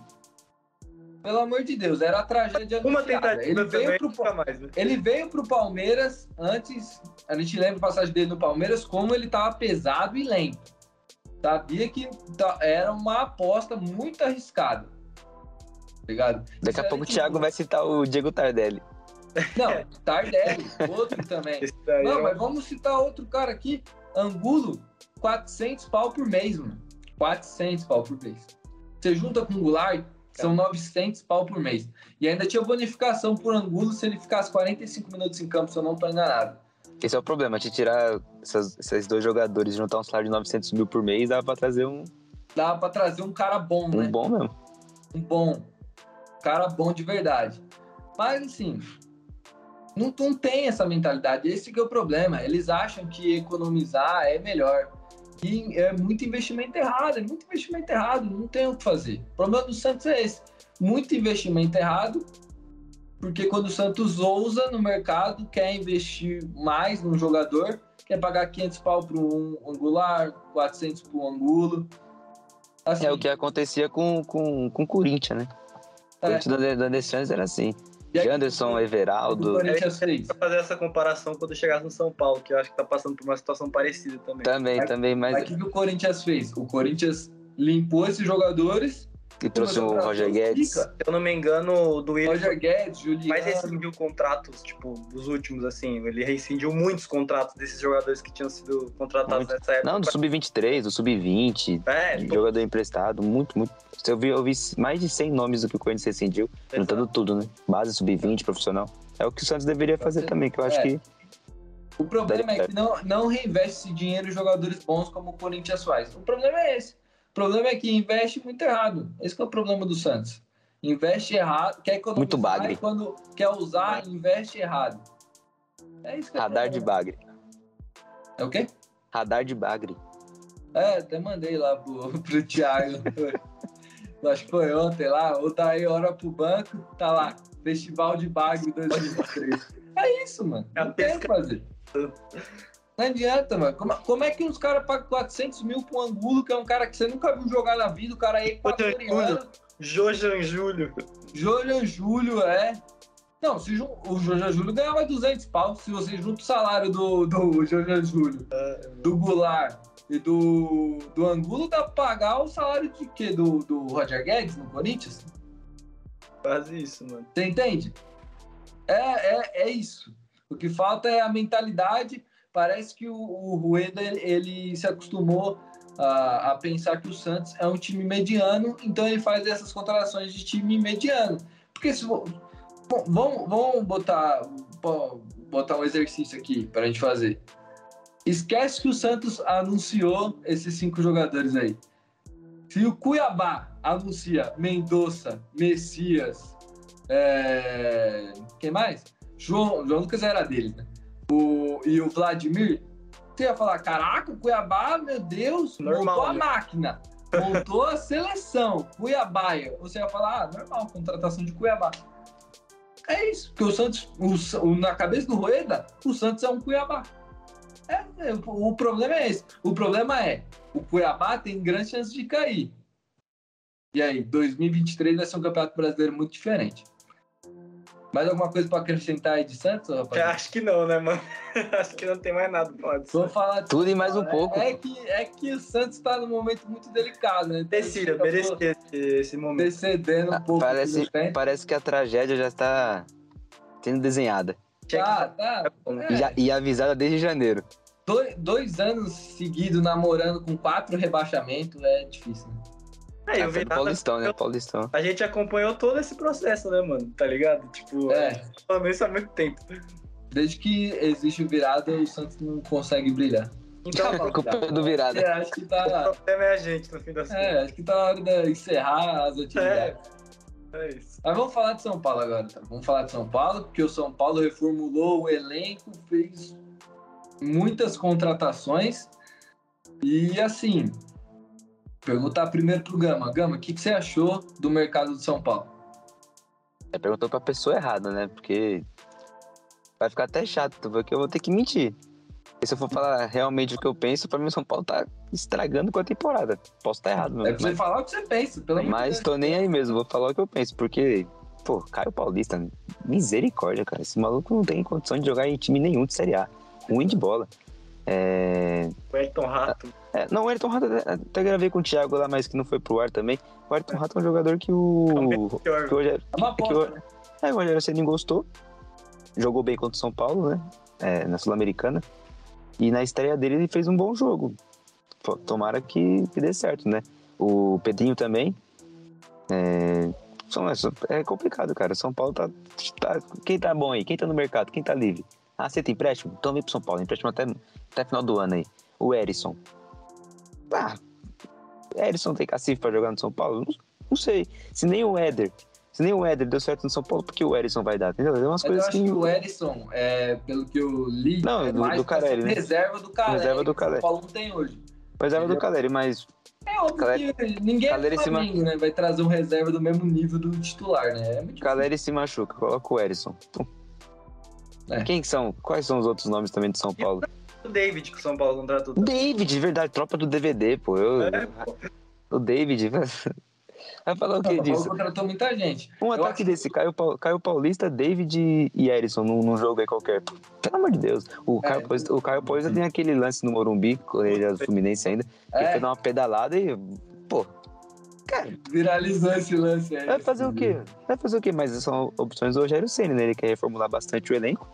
pelo amor de Deus, era a tragédia Uma anunciada. tentativa Ele veio pro nunca mais, né? Ele veio pro Palmeiras antes, a gente lembra a passagem dele no Palmeiras, como ele tava pesado e lento. Sabia que tá- era uma aposta muito arriscada. Tá Ligado? Daqui a pouco o Thiago vai citar o Diego Tardelli. Não, Tardelli, outro também. Não, é mas vamos citar outro cara aqui. Angulo, 400 pau por mês, mano. 400 pau por mês. Você junta com o Goulart, São 900 pau por mês. E ainda tinha bonificação por Angulo se ele ficasse 45 minutos em campo, se eu não tô enganado. Esse é o problema, de tirar essas- esses dois jogadores e juntar um salário de 900 mil por mês, dá pra trazer um, Dava pra trazer um cara bom, um né? bom mesmo. um bom. Cara bom de verdade. Mas assim, não, não tem essa mentalidade. Esse que é o problema. Eles acham que economizar é melhor. E é muito investimento errado, é muito investimento errado, não tem o que fazer. O problema do Santos é esse. Muito investimento errado, porque quando o Santos ousa no mercado, quer investir mais num jogador, quer pagar 500 pau para um angular, 400 para um angulo. Assim, É o que acontecia com, com, com o Corinthians, né? O é. Corinthians da, da era assim. E aí, o Everaldo, Corinthians fez. Pra fazer essa comparação quando chegasse no São Paulo, que eu acho que tá passando por uma situação parecida também. também, também, mas o que, que o Corinthians fez? O Corinthians limpou esses jogadores. Que trouxe o Roger Guedes. Se eu não me engano, o do Willian Roger Guedes, Juliano. mais rescindiu contratos, tipo, dos últimos, assim. Ele rescindiu muitos contratos desses jogadores que tinham sido contratados Muito. nessa época. Não, do Sub-23, do Sub-20, É, pô, jogador emprestado, muito, muito. Eu vi, eu vi mais de 100 nomes do que o Corinthians rescindiu, juntando tudo, né? Base Sub-20, profissional. É o que o Santos deveria fazer também, que eu acho É. que O problema é que não, não reinveste esse dinheiro em jogadores bons como o Corinthians faz. O problema é esse. O problema é que investe muito errado. Esse que é o problema do Santos. Investe errado, quer economizar Muito bagre. e quando quer usar, investe errado. É isso que é radar de bagre. É o quê? Radar de bagre. É, até mandei lá pro, [LAUGHS] pro Thiago. Acho que foi ontem lá. O Daí hora pro banco, tá lá. Festival de Bagre 2023. é isso, mano. É a Não tem o que fazer. Não adianta, mano. Como, como é que uns caras pagam 400 mil pro Angulo, que é um cara que você nunca viu jogar na vida, o cara é equatoriano. Jojan Júlio. Júlio Júlio, é. Não, se o Jorge Júlio ganhava 200 pau se você junta o salário do, do Jorge Júlio, do Goulart e do, do Angulo, dá pra pagar o salário de quê? Do, do Roger Guedes no Corinthians? Quase isso, mano. Você entende? É, é, é isso. O que falta é a mentalidade. Parece que o, o Rueda ele, se acostumou a, a pensar que o Santos é um time mediano, então ele faz essas contratações de time mediano. Porque se vamos, vamos botar, bo- botar um exercício aqui para a gente fazer. Esquece que o Santos anunciou esses cinco jogadores aí. Se o Cuiabá anuncia Mendonça, Messias, é... quem mais? João, João Lucas era dele, né? O, e o Vladimir, você ia falar, caraca, o Cuiabá, meu Deus, Normal, montou a né? máquina, montou a seleção, Cuiabaia. Você ia falar, ah, normal, contratação de Cuiabá. É isso, porque o Santos, o na cabeça do Rueda, o Santos é um Cuiabá. É, é, o, o problema é esse. O problema é, o Cuiabá tem grande chance de cair. E aí, 2023 vai ser um campeonato brasileiro muito diferente. Mais alguma coisa para acrescentar aí de Santos, Eu rapaz? acho que não, né, mano? [LAUGHS] acho que não tem mais nada pra falar disso. Vou falar de Tudo e mais um é, pouco. É que, é que o Santos está num momento muito delicado, né? Merecia, Acabou merecia esse, esse momento. Decedendo um pouco. Parece, parece que a tragédia já está sendo desenhada. Tá, tá. E, já- e avisada desde janeiro. Dois, dois anos seguidos namorando com quatro rebaixamentos é difícil, né? É, e o Ah, foi do Virada- Paulistão, né? Paulistão. A gente acompanhou todo esse processo, né, mano? Tá ligado? Tipo, É. gente tá falando isso há muito tempo. Desde que existe o virada, o Santos não consegue brilhar. Então, A culpa é do virada. É, acho que [LAUGHS] o tá. problema é a gente, no fim das contas. É, acho que tá na hora de encerrar as atividades. É isso. Mas vamos falar de São Paulo agora, tá? Vamos falar de São Paulo, porque o São Paulo reformulou o elenco, fez muitas contratações. E assim, perguntar primeiro pro Gama. Gama, o que, que você achou do mercado de São Paulo? É, perguntou pra pessoa errada, né? Porque vai ficar até chato, porque eu vou ter que mentir. E se eu for falar realmente o que eu penso, pra mim o São Paulo tá estragando com a temporada. Posso estar errado, É mesmo. pra você falar o que você pensa, pelo de Mas tô nem aí mesmo, vou falar o que eu penso, porque, pô, Caio Paulista, misericórdia, cara. Esse maluco não tem condição de jogar em time nenhum de Série A. Ruim de bola. É, O Elton Rato. é, não, o Ayrton Rato, até- gravei com o Thiago lá, mas que não foi pro ar também. O Ayrton Rato é um jogador que o. Pior. Que hoje é, É uma que o- né? é, o Rogério Ceni gostou. Jogou bem contra o São Paulo, né? É, na Sul-Americana. E na estreia dele ele fez um bom jogo. Tomara que, que dê certo, né? O Pedrinho também. é, é complicado, cara. São Paulo tá, tá. Quem tá bom aí? Quem tá no mercado? Quem tá livre? Ah, você tem empréstimo? Então vem pro São Paulo. Empréstimo até, até final do ano aí. O Erisson. Ah, Erisson tem cacife pra jogar no São Paulo? Não, não sei. Se nem o Éder se nem o Éder deu certo no São Paulo, por que o Erisson vai dar? Entendeu? É umas Mas coisas eu acho que... que o Erisson, é, pelo que eu li, não, é do, mais do Caleri, né? reserva do Caleri. Reserva do Caleri. O São Paulo não tem hoje. Reserva do Caleri, mas É óbvio Caleri- que ninguém Caleri é se ma- Flamengo, né? Vai trazer um reserva do mesmo nível do titular, né? É Caleri se machuca, coloca o Erisson. É. Quem são? Quais são os outros nomes também de São Paulo? O David, que o São Paulo contratou. David, de verdade, tropa do DVD, pô. Eu, É, pô. o David. [LAUGHS] Vai falar o que São Paulo disso? contratou muita gente. Um Eu ataque acho- desse, Caio, Caio Paulista, David e Erisson num, num jogo aí qualquer. Pelo amor de Deus. O Caio, É. Paulista, o Caio Paulista tem aquele lance no Morumbi, quando ele era do Fluminense ainda, É, foi dar uma pedalada e. Pô. Cara, viralizou esse lance aí. vai fazer o quê? Vai fazer o quê? Mas são opções do Rogério Senna, né? Ele quer reformular bastante o elenco.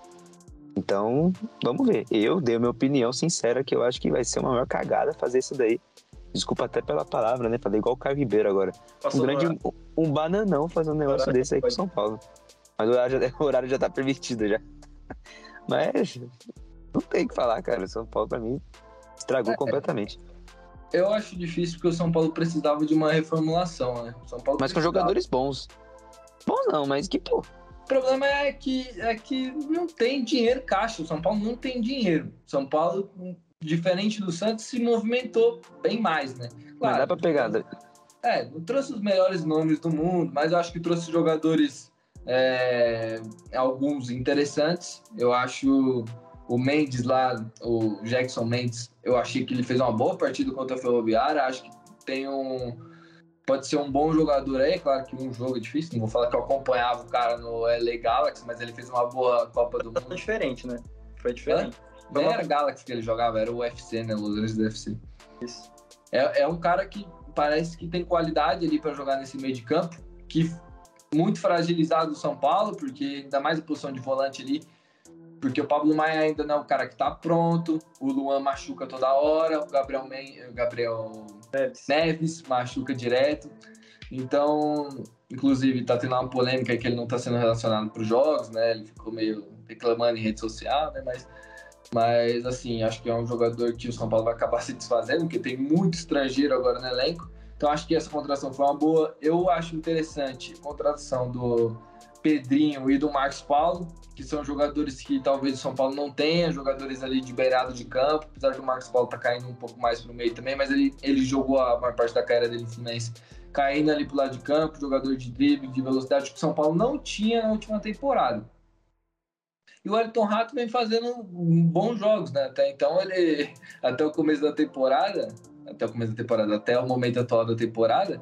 Então, vamos ver. Eu dei a minha opinião sincera que eu acho que vai ser uma maior cagada fazer isso daí. Desculpa até pela palavra, né? Falei igual o Caio Ribeiro agora. Passou Um grande no- um bananão fazer um negócio desse aí com. São Paulo. Mas o horário, já, [LAUGHS] o horário já tá permitido já. Mas não tem o que falar, cara. O São Paulo, pra mim, estragou É. completamente. Eu acho difícil porque o São Paulo precisava de uma reformulação, né? O São Paulo Mas com precisava. jogadores bons. Bons não, mas que, pô. O problema é que, é que não tem dinheiro caixa. O São Paulo não tem dinheiro. O São Paulo, diferente do Santos, se movimentou bem mais, né? Não dá pra pegar. É, não trouxe os melhores nomes do mundo, mas eu acho que trouxe jogadores, é, alguns interessantes. Eu acho o Mendes lá, o Jackson Mendes, eu achei que ele fez uma boa partida contra a Ferroviária. Acho que tem um. Pode ser um bom jogador aí, claro que um jogo é difícil. Não vou falar que eu acompanhava o cara no LA Galaxy, mas ele fez uma boa Copa do Foi Mundo. diferente, né? Foi diferente. Nem era Galaxy que ele jogava, era o UFC, né? Los Angeles do UFC. Isso. É, é um cara que parece que tem qualidade ali para jogar nesse meio de campo, que muito fragilizado o São Paulo, porque ainda mais a posição de volante ali, porque o Pablo Maia ainda não é o cara que tá pronto, o Luan machuca toda hora, o Gabriel, Men, o Gabriel Neves. Neves machuca direto. Então, inclusive, tá tendo uma polêmica que ele não tá sendo relacionado para os jogos, né? Ele ficou meio reclamando em rede social, né? Mas, mas, assim, acho que é um jogador que o São Paulo vai acabar [LAUGHS] se desfazendo, porque tem muito estrangeiro agora no elenco. Então, acho que essa contratação foi uma boa. Eu acho interessante a contratação do Pedrinho e do Marcos Paulo, que são jogadores que talvez o São Paulo não tenha, jogadores ali de beirado de campo, apesar do Marcos Paulo tá caindo um pouco mais pro meio também, mas ele, ele jogou a maior parte da carreira dele no Fluminense caindo ali pro lado de campo, jogador de drible, de velocidade, que o São Paulo não tinha na última temporada. E o Elton Rato vem fazendo bons jogos, né? Até então ele, [LAUGHS] até o começo da temporada, até o começo da temporada, até o momento atual da temporada,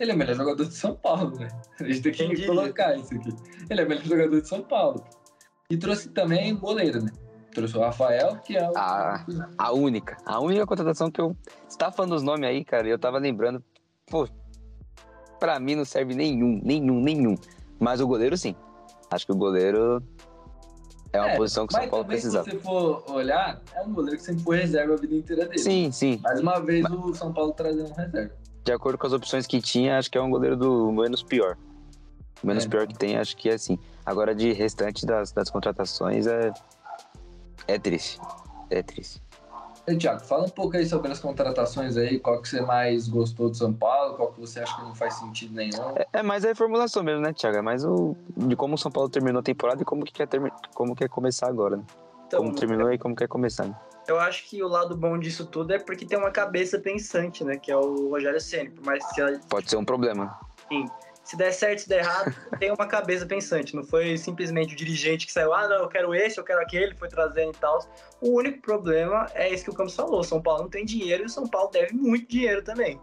ele é o melhor jogador de São Paulo, né? A gente tem que diria? colocar isso aqui. Ele é o melhor jogador de São Paulo. E trouxe também goleiro, né? Trouxe o Rafael, que é o. Ah. A única. A única contratação que eu. Você tá falando os nomes aí, cara, e eu tava lembrando. Pô, pra mim não serve nenhum, nenhum, nenhum. Mas o goleiro, sim. Acho que o goleiro é uma É, posição que o Mas São Paulo também, se você for olhar, é um goleiro que sempre foi reserva a vida inteira dele. Sim, sim. Mais uma vez o São Paulo trazendo um reserva. De acordo com as opções que tinha, acho que é um goleiro do menos pior. O menos É. pior que tem, acho que é assim. Agora, de restante das, das contratações, é. É triste. É triste. E, Thiago, fala um pouco aí sobre as contratações aí, qual que você mais gostou do São Paulo, qual que você acha que não faz sentido nenhum. É, é mais a reformulação mesmo, né, Thiago? É mais o. De como o São Paulo terminou a temporada e como que quer, termi... como quer começar agora, né? Então, como terminou e como quer começar. Né? eu acho que o lado bom disso tudo é porque tem uma cabeça pensante, né? Que é o Rogério Ceni. Por mais que se, Pode ser um problema. se der certo, se der errado, [LAUGHS] tem uma cabeça pensante. Não foi simplesmente o dirigente que saiu, ah, não, eu quero esse, eu quero aquele, foi trazendo e tal. O único problema é isso que o Campos falou. São Paulo não tem dinheiro e o São Paulo deve muito dinheiro também.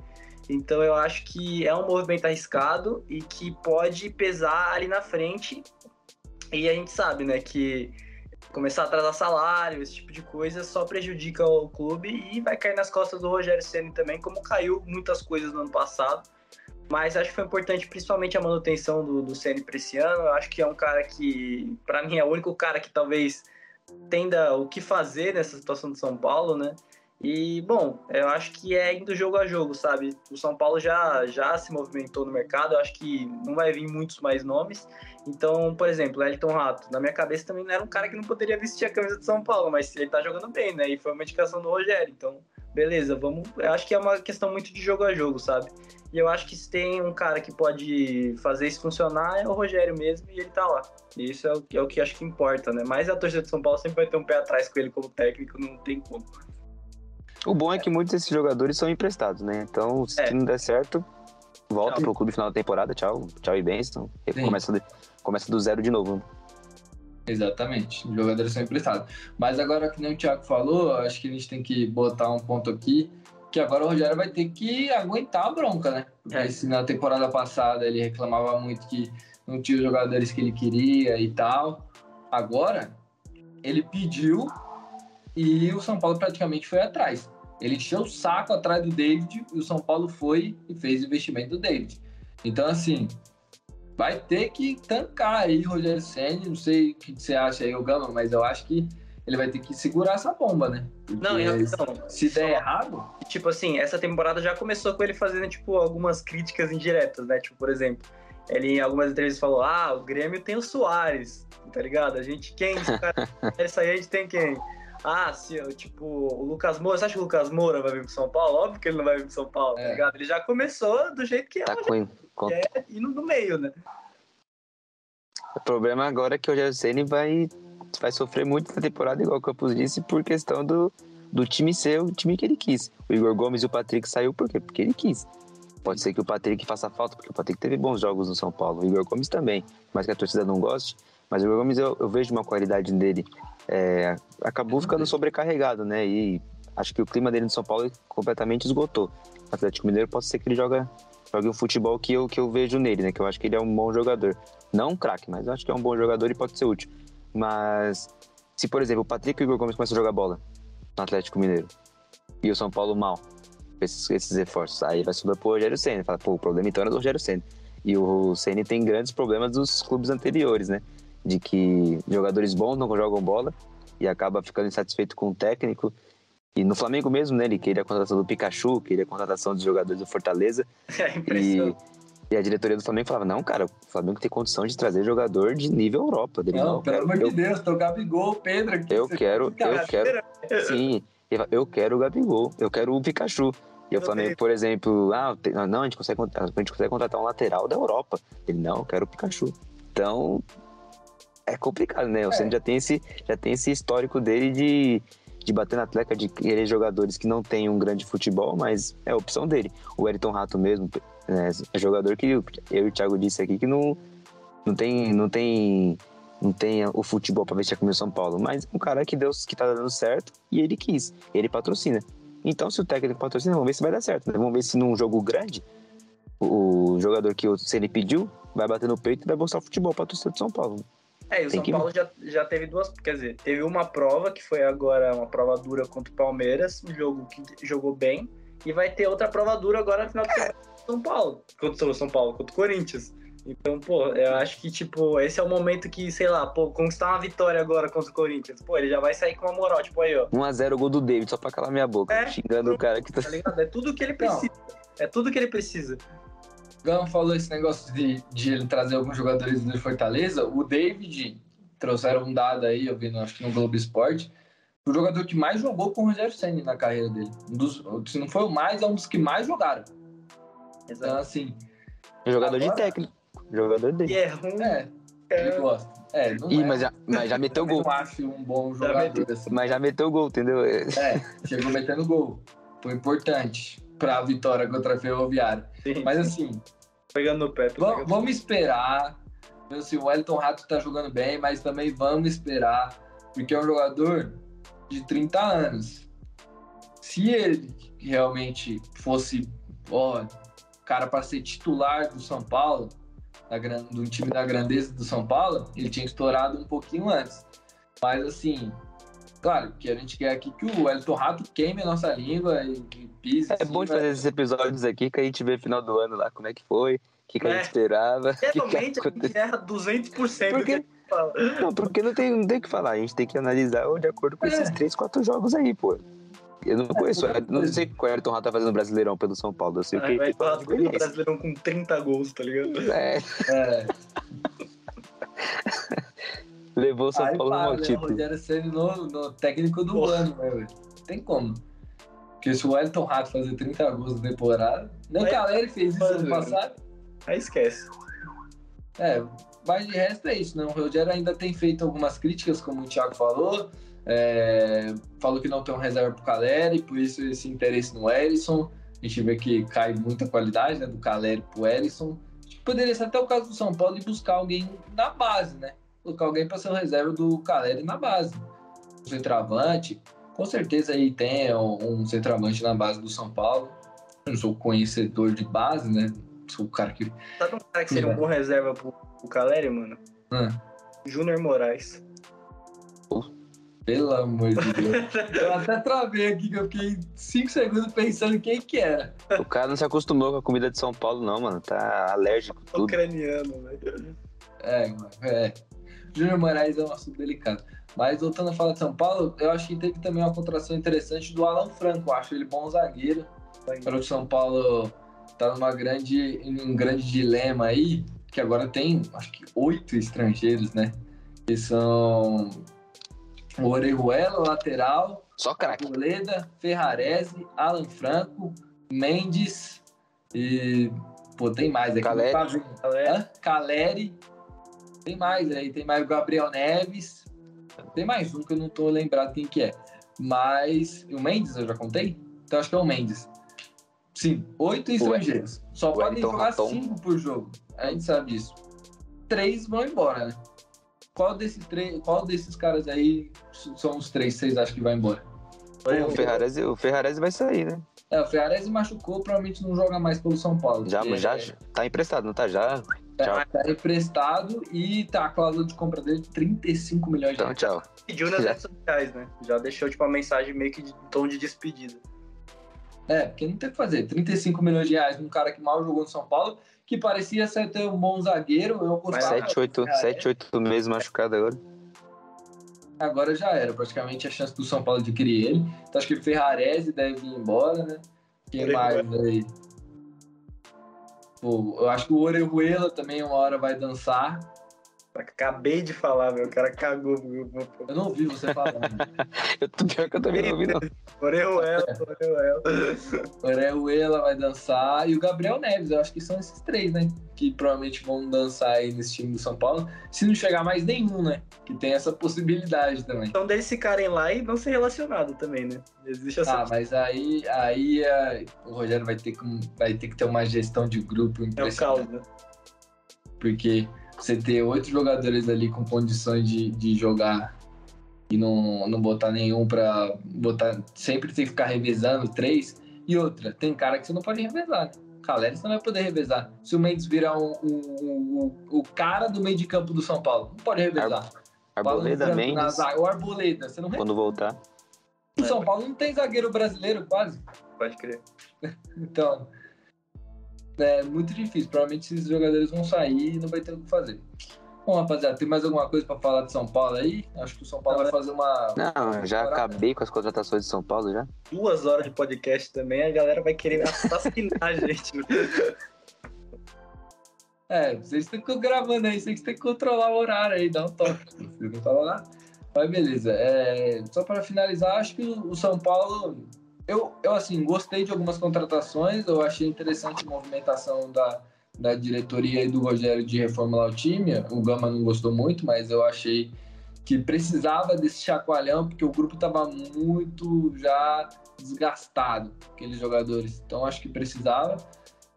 Então eu acho que é um movimento arriscado e que pode pesar ali na frente. E a gente sabe, né, que começar a atrasar salário, esse tipo de coisa, só prejudica o clube e vai cair nas costas do Rogério Ceni também, como caiu muitas coisas no ano passado. Mas acho que foi importante, principalmente a manutenção do, do Ceni para esse ano. Eu acho que é um cara que, para mim, é o único cara que talvez tenda o que fazer nessa situação de São Paulo, né? E, bom, eu acho que é indo jogo a jogo, sabe? O São Paulo já, já se movimentou no mercado, eu acho que não vai vir muitos mais nomes. Então, por exemplo, Elton Rato, na minha cabeça também não era um cara que não poderia vestir a camisa de São Paulo, mas ele tá jogando bem, né? E foi uma indicação do Rogério. Então, beleza, vamos. Eu acho que é uma questão muito de jogo a jogo, sabe? E eu acho que se tem um cara que pode fazer isso funcionar é o Rogério mesmo, e ele tá lá. E isso é o, é o que acho que importa, né? Mas a torcida de São Paulo sempre vai ter um pé atrás com ele como técnico, não tem como. O bom é que muitos desses jogadores são emprestados, né? Então, se é. não der certo, volta tchau. pro clube final da temporada, tchau, tchau e bem. Começa, começa do zero de novo. Exatamente, os jogadores são emprestados. Mas agora, que nem o Thiago falou, acho que a gente tem que botar um ponto aqui, que agora o Rogério vai ter que aguentar a bronca, né? Porque é. se na temporada passada ele reclamava muito que não tinha os jogadores que ele queria e tal, agora ele pediu e o São Paulo praticamente foi atrás. Ele encheu o saco atrás do David e o São Paulo foi e fez o investimento do David. Então, assim, vai ter que tancar aí Rogério Senna. Não sei o que você acha aí, o Gama, mas eu acho que ele vai ter que segurar essa bomba, né? Porque não, então, se der errado. Tipo assim, essa temporada já começou com ele fazendo, tipo, algumas críticas indiretas, né? Tipo, por exemplo, ele em algumas entrevistas falou: Ah, o Grêmio tem o Soares, tá ligado? A gente quem? Se o cara [LAUGHS] sair, a gente tem quem? Ah, se, tipo, o Lucas Moura, você acha que o Lucas Moura vai vir pro São Paulo? Óbvio que ele não vai vir pro São Paulo, tá é. tá ligado? Ele já começou do jeito que é, tá com, com... é indo no meio, né? O problema agora é que o Rogério vai, vai sofrer muito na temporada, igual o Campos disse, por questão do, do time ser o time que ele quis. O Igor Gomes e o Patrick saiu por quê? Porque ele quis. Pode ser que o Patrick faça falta, porque o Patrick teve bons jogos no São Paulo. O Igor Gomes também, mas que a torcida não goste. Mas o Igor Gomes eu, eu vejo uma qualidade dele é, acabou ficando sobrecarregado, né? E acho que o clima dele no São Paulo completamente esgotou. O Atlético Mineiro pode ser que ele joga, jogue um futebol que eu, que eu vejo nele, né? Que eu acho que ele é um bom jogador. Não um craque, mas eu acho que é um bom jogador e pode ser útil. Mas se, por exemplo, o Patrick e o Igor Gomes começam a jogar bola no Atlético Mineiro e o São Paulo mal, esses, esses reforços, aí vai subir pro Rogério Senna. Fala, pô, o problema então era do Rogério Senna. E o Senna tem grandes problemas dos clubes anteriores, né? De que jogadores bons não jogam bola e acaba ficando insatisfeito com o técnico. E no Flamengo mesmo, né, ele queria a contratação do Pikachu, queria a contratação dos jogadores do Fortaleza. [LAUGHS] É e, e a diretoria do Flamengo falava, não, cara, o Flamengo tem condição de trazer jogador de nível Europa. Dele, não, não, pelo amor de Deus, tô Gabigol, Pedro aqui. Eu quero, eu quero, [LAUGHS] sim, eu quero o Gabigol, eu quero o Pikachu. E o Flamengo, por exemplo, ah, não, a gente, consegue, a gente consegue contratar um lateral da Europa. Ele, não, eu quero o Pikachu. Então, é complicado, né? O é. Senna já tem esse, já tem esse histórico dele de, de bater na atleta, de querer jogadores que não têm um grande futebol, mas é a opção dele. O Eriton Rato mesmo né, é jogador que eu e o Thiago disse aqui que não, não tem não tem não tem o futebol para vestir a camisa São Paulo, mas é um cara que Deus que tá dando certo e ele quis, ele patrocina. Então, se o técnico patrocina, vamos ver se vai dar certo. Né? Vamos ver se num jogo grande o jogador que o Ceni pediu vai bater no peito e vai mostrar o futebol para torcida de São Paulo. É, e o Tem São que... Paulo já, já teve duas. Quer dizer, teve uma prova que foi agora uma prova dura contra o Palmeiras, um jogo que jogou bem. E vai ter outra prova dura agora no final do é. São Paulo. Contra o São Paulo, contra o Corinthians. Então, pô, eu acho que, tipo, esse é o momento que, sei lá, pô, conquistar uma vitória agora contra o Corinthians. Pô, ele já vai sair com uma moral, tipo, aí, ó. 1x0 o gol do David, só pra calar minha boca, é, xingando o cara que tá. tá ligado? É tudo que ele precisa. Não. É tudo que ele precisa. Gama falou esse negócio de, de ele trazer alguns jogadores do Fortaleza. O David, trouxeram um dado aí, eu vi, no, acho que no Globo Esporte, o jogador que mais jogou com o Rogério Senna na carreira dele. Um dos, se não foi o mais, é um dos que mais jogaram. Então, assim. Jogador agora... de técnico. Jogador dele. É ruim. É, ele gosta. É, não Ih, é. mas, já, mas já meteu gol. Eu acho um bom jogador. Assim. Mas já meteu gol, entendeu? É, chegou metendo gol. Foi importante para a vitória contra a Ferroviária. Sim, mas assim. Pegando no pé. Vamos, vamos esperar assim, o Wellington Rato tá jogando bem, mas também vamos esperar, porque é um jogador de 30 anos. Se ele realmente fosse, ó, cara para ser titular do São Paulo, da, do time da grandeza do São Paulo, ele tinha estourado um pouquinho antes. Mas assim, claro, que a gente quer aqui que o Wellington Rato queime a nossa língua e, e pise. É bom de fazer esses episódios aqui que a gente vê no final do ano lá como é que foi que, que é. a gente esperava. Realmente, que que a gente erra 200% porque, Não, porque não tem, não tem o que falar. A gente tem que analisar de acordo com é. esses 3, 4 jogos aí, pô. Eu não conheço, eu não sei o que o Ayrton Rato tá fazendo Brasileirão pelo São Paulo. Eu sei o que Aí vai ele faz de o Goianiense. Brasileirão com 30 gols, tá ligado? É, É, [LAUGHS] levou o São aí Paulo para, no né? título. Rogério Ceni no, no técnico do Porra. ano, né, velho? Tem como. Porque se o Wellington Rato fazer 30 gols na temporada. Nem o Aí- Caleri fez isso ano passado. Aí esquece. É, mas de resto é isso, né? O Rogério ainda tem feito algumas críticas, como o Thiago falou. É, falou que não tem um reserva pro Caleri, por isso esse interesse no Erisson. A gente vê que cai muita qualidade né, do Caleri pro que poderia ser até o caso do São Paulo e buscar alguém na base, né? Colocar alguém para ser o reserva do Caleri na base. O centroavante, com certeza aí tem um, um centroavante na base do São Paulo. Eu não sou conhecedor de base, né? Sou o cara que. Sabe um cara que seria um bom reserva pro, pro Caleri, mano? Hum. Júnior Moraes. Pelo amor de Deus. Eu até travei aqui, que eu fiquei 5 segundos pensando quem que era. O cara não se acostumou com a comida de São Paulo, não, mano. Tá alérgico tudo. Ucraniano, velho. É, mano, é. Júnior Moraes é um assunto delicado. Mas voltando a falar de São Paulo, eu acho que teve também uma contratação interessante do Alan Franco. Eu acho ele bom zagueiro. Para o São Paulo tá numa grande, em um grande dilema aí, que agora tem, acho que oito estrangeiros, né? Que são o Orejuela, o lateral, Só craque. Arboleda, Ferrarese, Alan Franco, Mendes e. Pô, tem mais aqui. Caleri. tá? Caleri. Tem mais aí, tem mais o Gabriel Neves. Tem mais um que eu não tô lembrado quem que é. Mas. O Mendes eu já contei? Então acho que é o Mendes. Sim, oito estrangeiros. Só podem Wellington jogar Raton. cinco por jogo. A gente sabe disso. Três vão embora, né? Qual desses três, qual desses caras aí são os três que vocês acham que vai embora? O Ferrarese, o Ferrarese vai sair, né? É, o Ferrarese machucou, provavelmente não joga mais pelo São Paulo. Já, porque já é- tá emprestado, não tá? Já. Tá, tá emprestado e tá a cláusula de compra dele de 35 milhões de Então, reais. tchau. pediu nas redes sociais, né? Já deixou, tipo, uma mensagem meio que de tom de despedida. É, porque não tem o que fazer. 35 milhões de reais num cara que mal jogou no São Paulo, que parecia ser ter um bom zagueiro. Eu gostava. 7, 8, Ferrarese. 7, 8 meses machucado agora. Agora já era, praticamente a chance do São Paulo adquirir ele. Então acho que Ferrarese deve ir embora, né? Quem mais aí? Pô, eu acho que o Orejuela também uma hora vai dançar. Acabei de falar, meu. O cara cagou. meu. Eu não ouvi você falando. [LAUGHS] Eu tô pior que eu também não ouvi, não. Orejuela, Orejuela. Orejuela vai dançar e o Gabriel Neves. Eu acho que são esses três, né? Que provavelmente vão dançar aí nesse time do São Paulo. Se não chegar mais nenhum, né? Que tem essa possibilidade também. Então deles ficarem lá e não ser relacionado também, né? Existe essa. Ah, mas aí, aí é, o Rogério vai ter, que, vai ter que ter uma gestão de grupo é o impressionante. caos, né? Porque você ter oito jogadores ali com condições de, de jogar e não, não botar nenhum pra botar. Sempre tem que ficar revezando três. E outra, tem cara que você não pode revezar. Né? Caleri você não vai poder revezar. Se o Mendes virar um, um- um- o cara do meio de campo do São Paulo, não pode revezar. Arboleda, branco na Mendes, O Arboleda, você não quando voltar. O São Paulo não tem zagueiro brasileiro, quase. Pode crer. Então, é muito difícil. Provavelmente esses jogadores vão sair e não vai ter o que fazer. Bom, rapaziada, tem mais alguma coisa para falar de São Paulo aí? Acho que o São Paulo vai fazer uma. Não, já acabei com as contratações de São Paulo já. Duas horas de podcast também, a galera vai querer assassinar a [LAUGHS] gente. É, vocês estão gravando aí, vocês têm que controlar o horário aí, dá um toque. Vocês não falam nada. Mas beleza. É, só para finalizar, acho que o São Paulo. Eu, eu, assim, gostei de algumas contratações, eu achei interessante a movimentação da, da diretoria e do Rogério de reformular o time. O Gama não gostou muito, mas eu achei que precisava desse chacoalhão, porque o grupo estava muito já desgastado, aqueles jogadores. Então acho que precisava.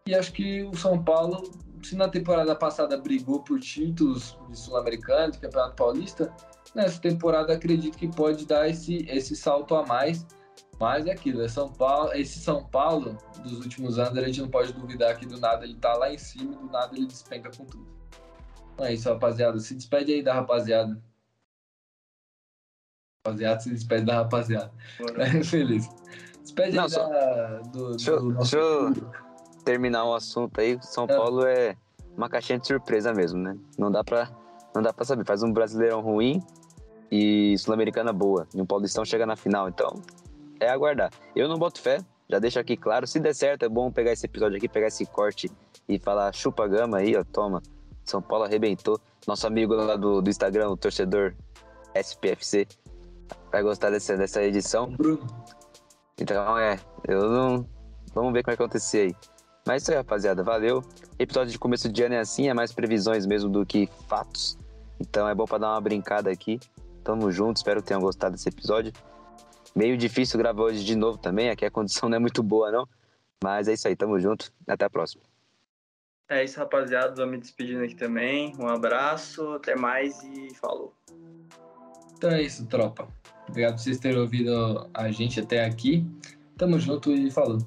E acho que o São Paulo, se na temporada passada brigou por títulos de Sul-Americano, de Campeonato Paulista, nessa temporada acredito que pode dar esse, esse salto a mais. Mas é aquilo, é São Paulo, esse São Paulo dos últimos anos, a gente não pode duvidar que do nada ele tá lá em cima e do nada ele despenca com tudo. Então é isso, rapaziada. Se despede aí da rapaziada. Rapaziada, se despede da rapaziada. É, [LAUGHS] feliz. Despede Não, aí só- da, do, Deixa eu- do nosso deixa eu-. Terminar o assunto aí, São É. Paulo é uma caixinha de surpresa mesmo, né? Não dá pra, não dá pra saber. Faz um brasileirão ruim e sul-americana boa. E um paulistão chega na final, então é aguardar. Eu não boto fé, já deixo aqui claro. Se der certo, é bom pegar esse episódio aqui, pegar esse corte e falar chupa gama aí, ó, toma. São Paulo arrebentou. Nosso amigo lá do, do Instagram, o torcedor SPFC, vai gostar dessa, dessa edição. Então, é, eu não. Vamos ver o que vai acontecer aí. Mas é isso aí, rapaziada. Valeu. Episódio de começo de ano é assim, é mais previsões mesmo do que fatos. Então é bom para dar uma brincada aqui. Tamo junto, espero que tenham gostado desse episódio. Meio difícil gravar hoje de novo também, aqui a condição não é muito boa, não. Mas é isso aí, tamo junto. Até a próxima. É isso, rapaziada. Vou me despedindo aqui também. Um abraço, até mais e falou. Então é isso, tropa. Obrigado por vocês terem ouvido a gente até aqui. Tamo junto e falou.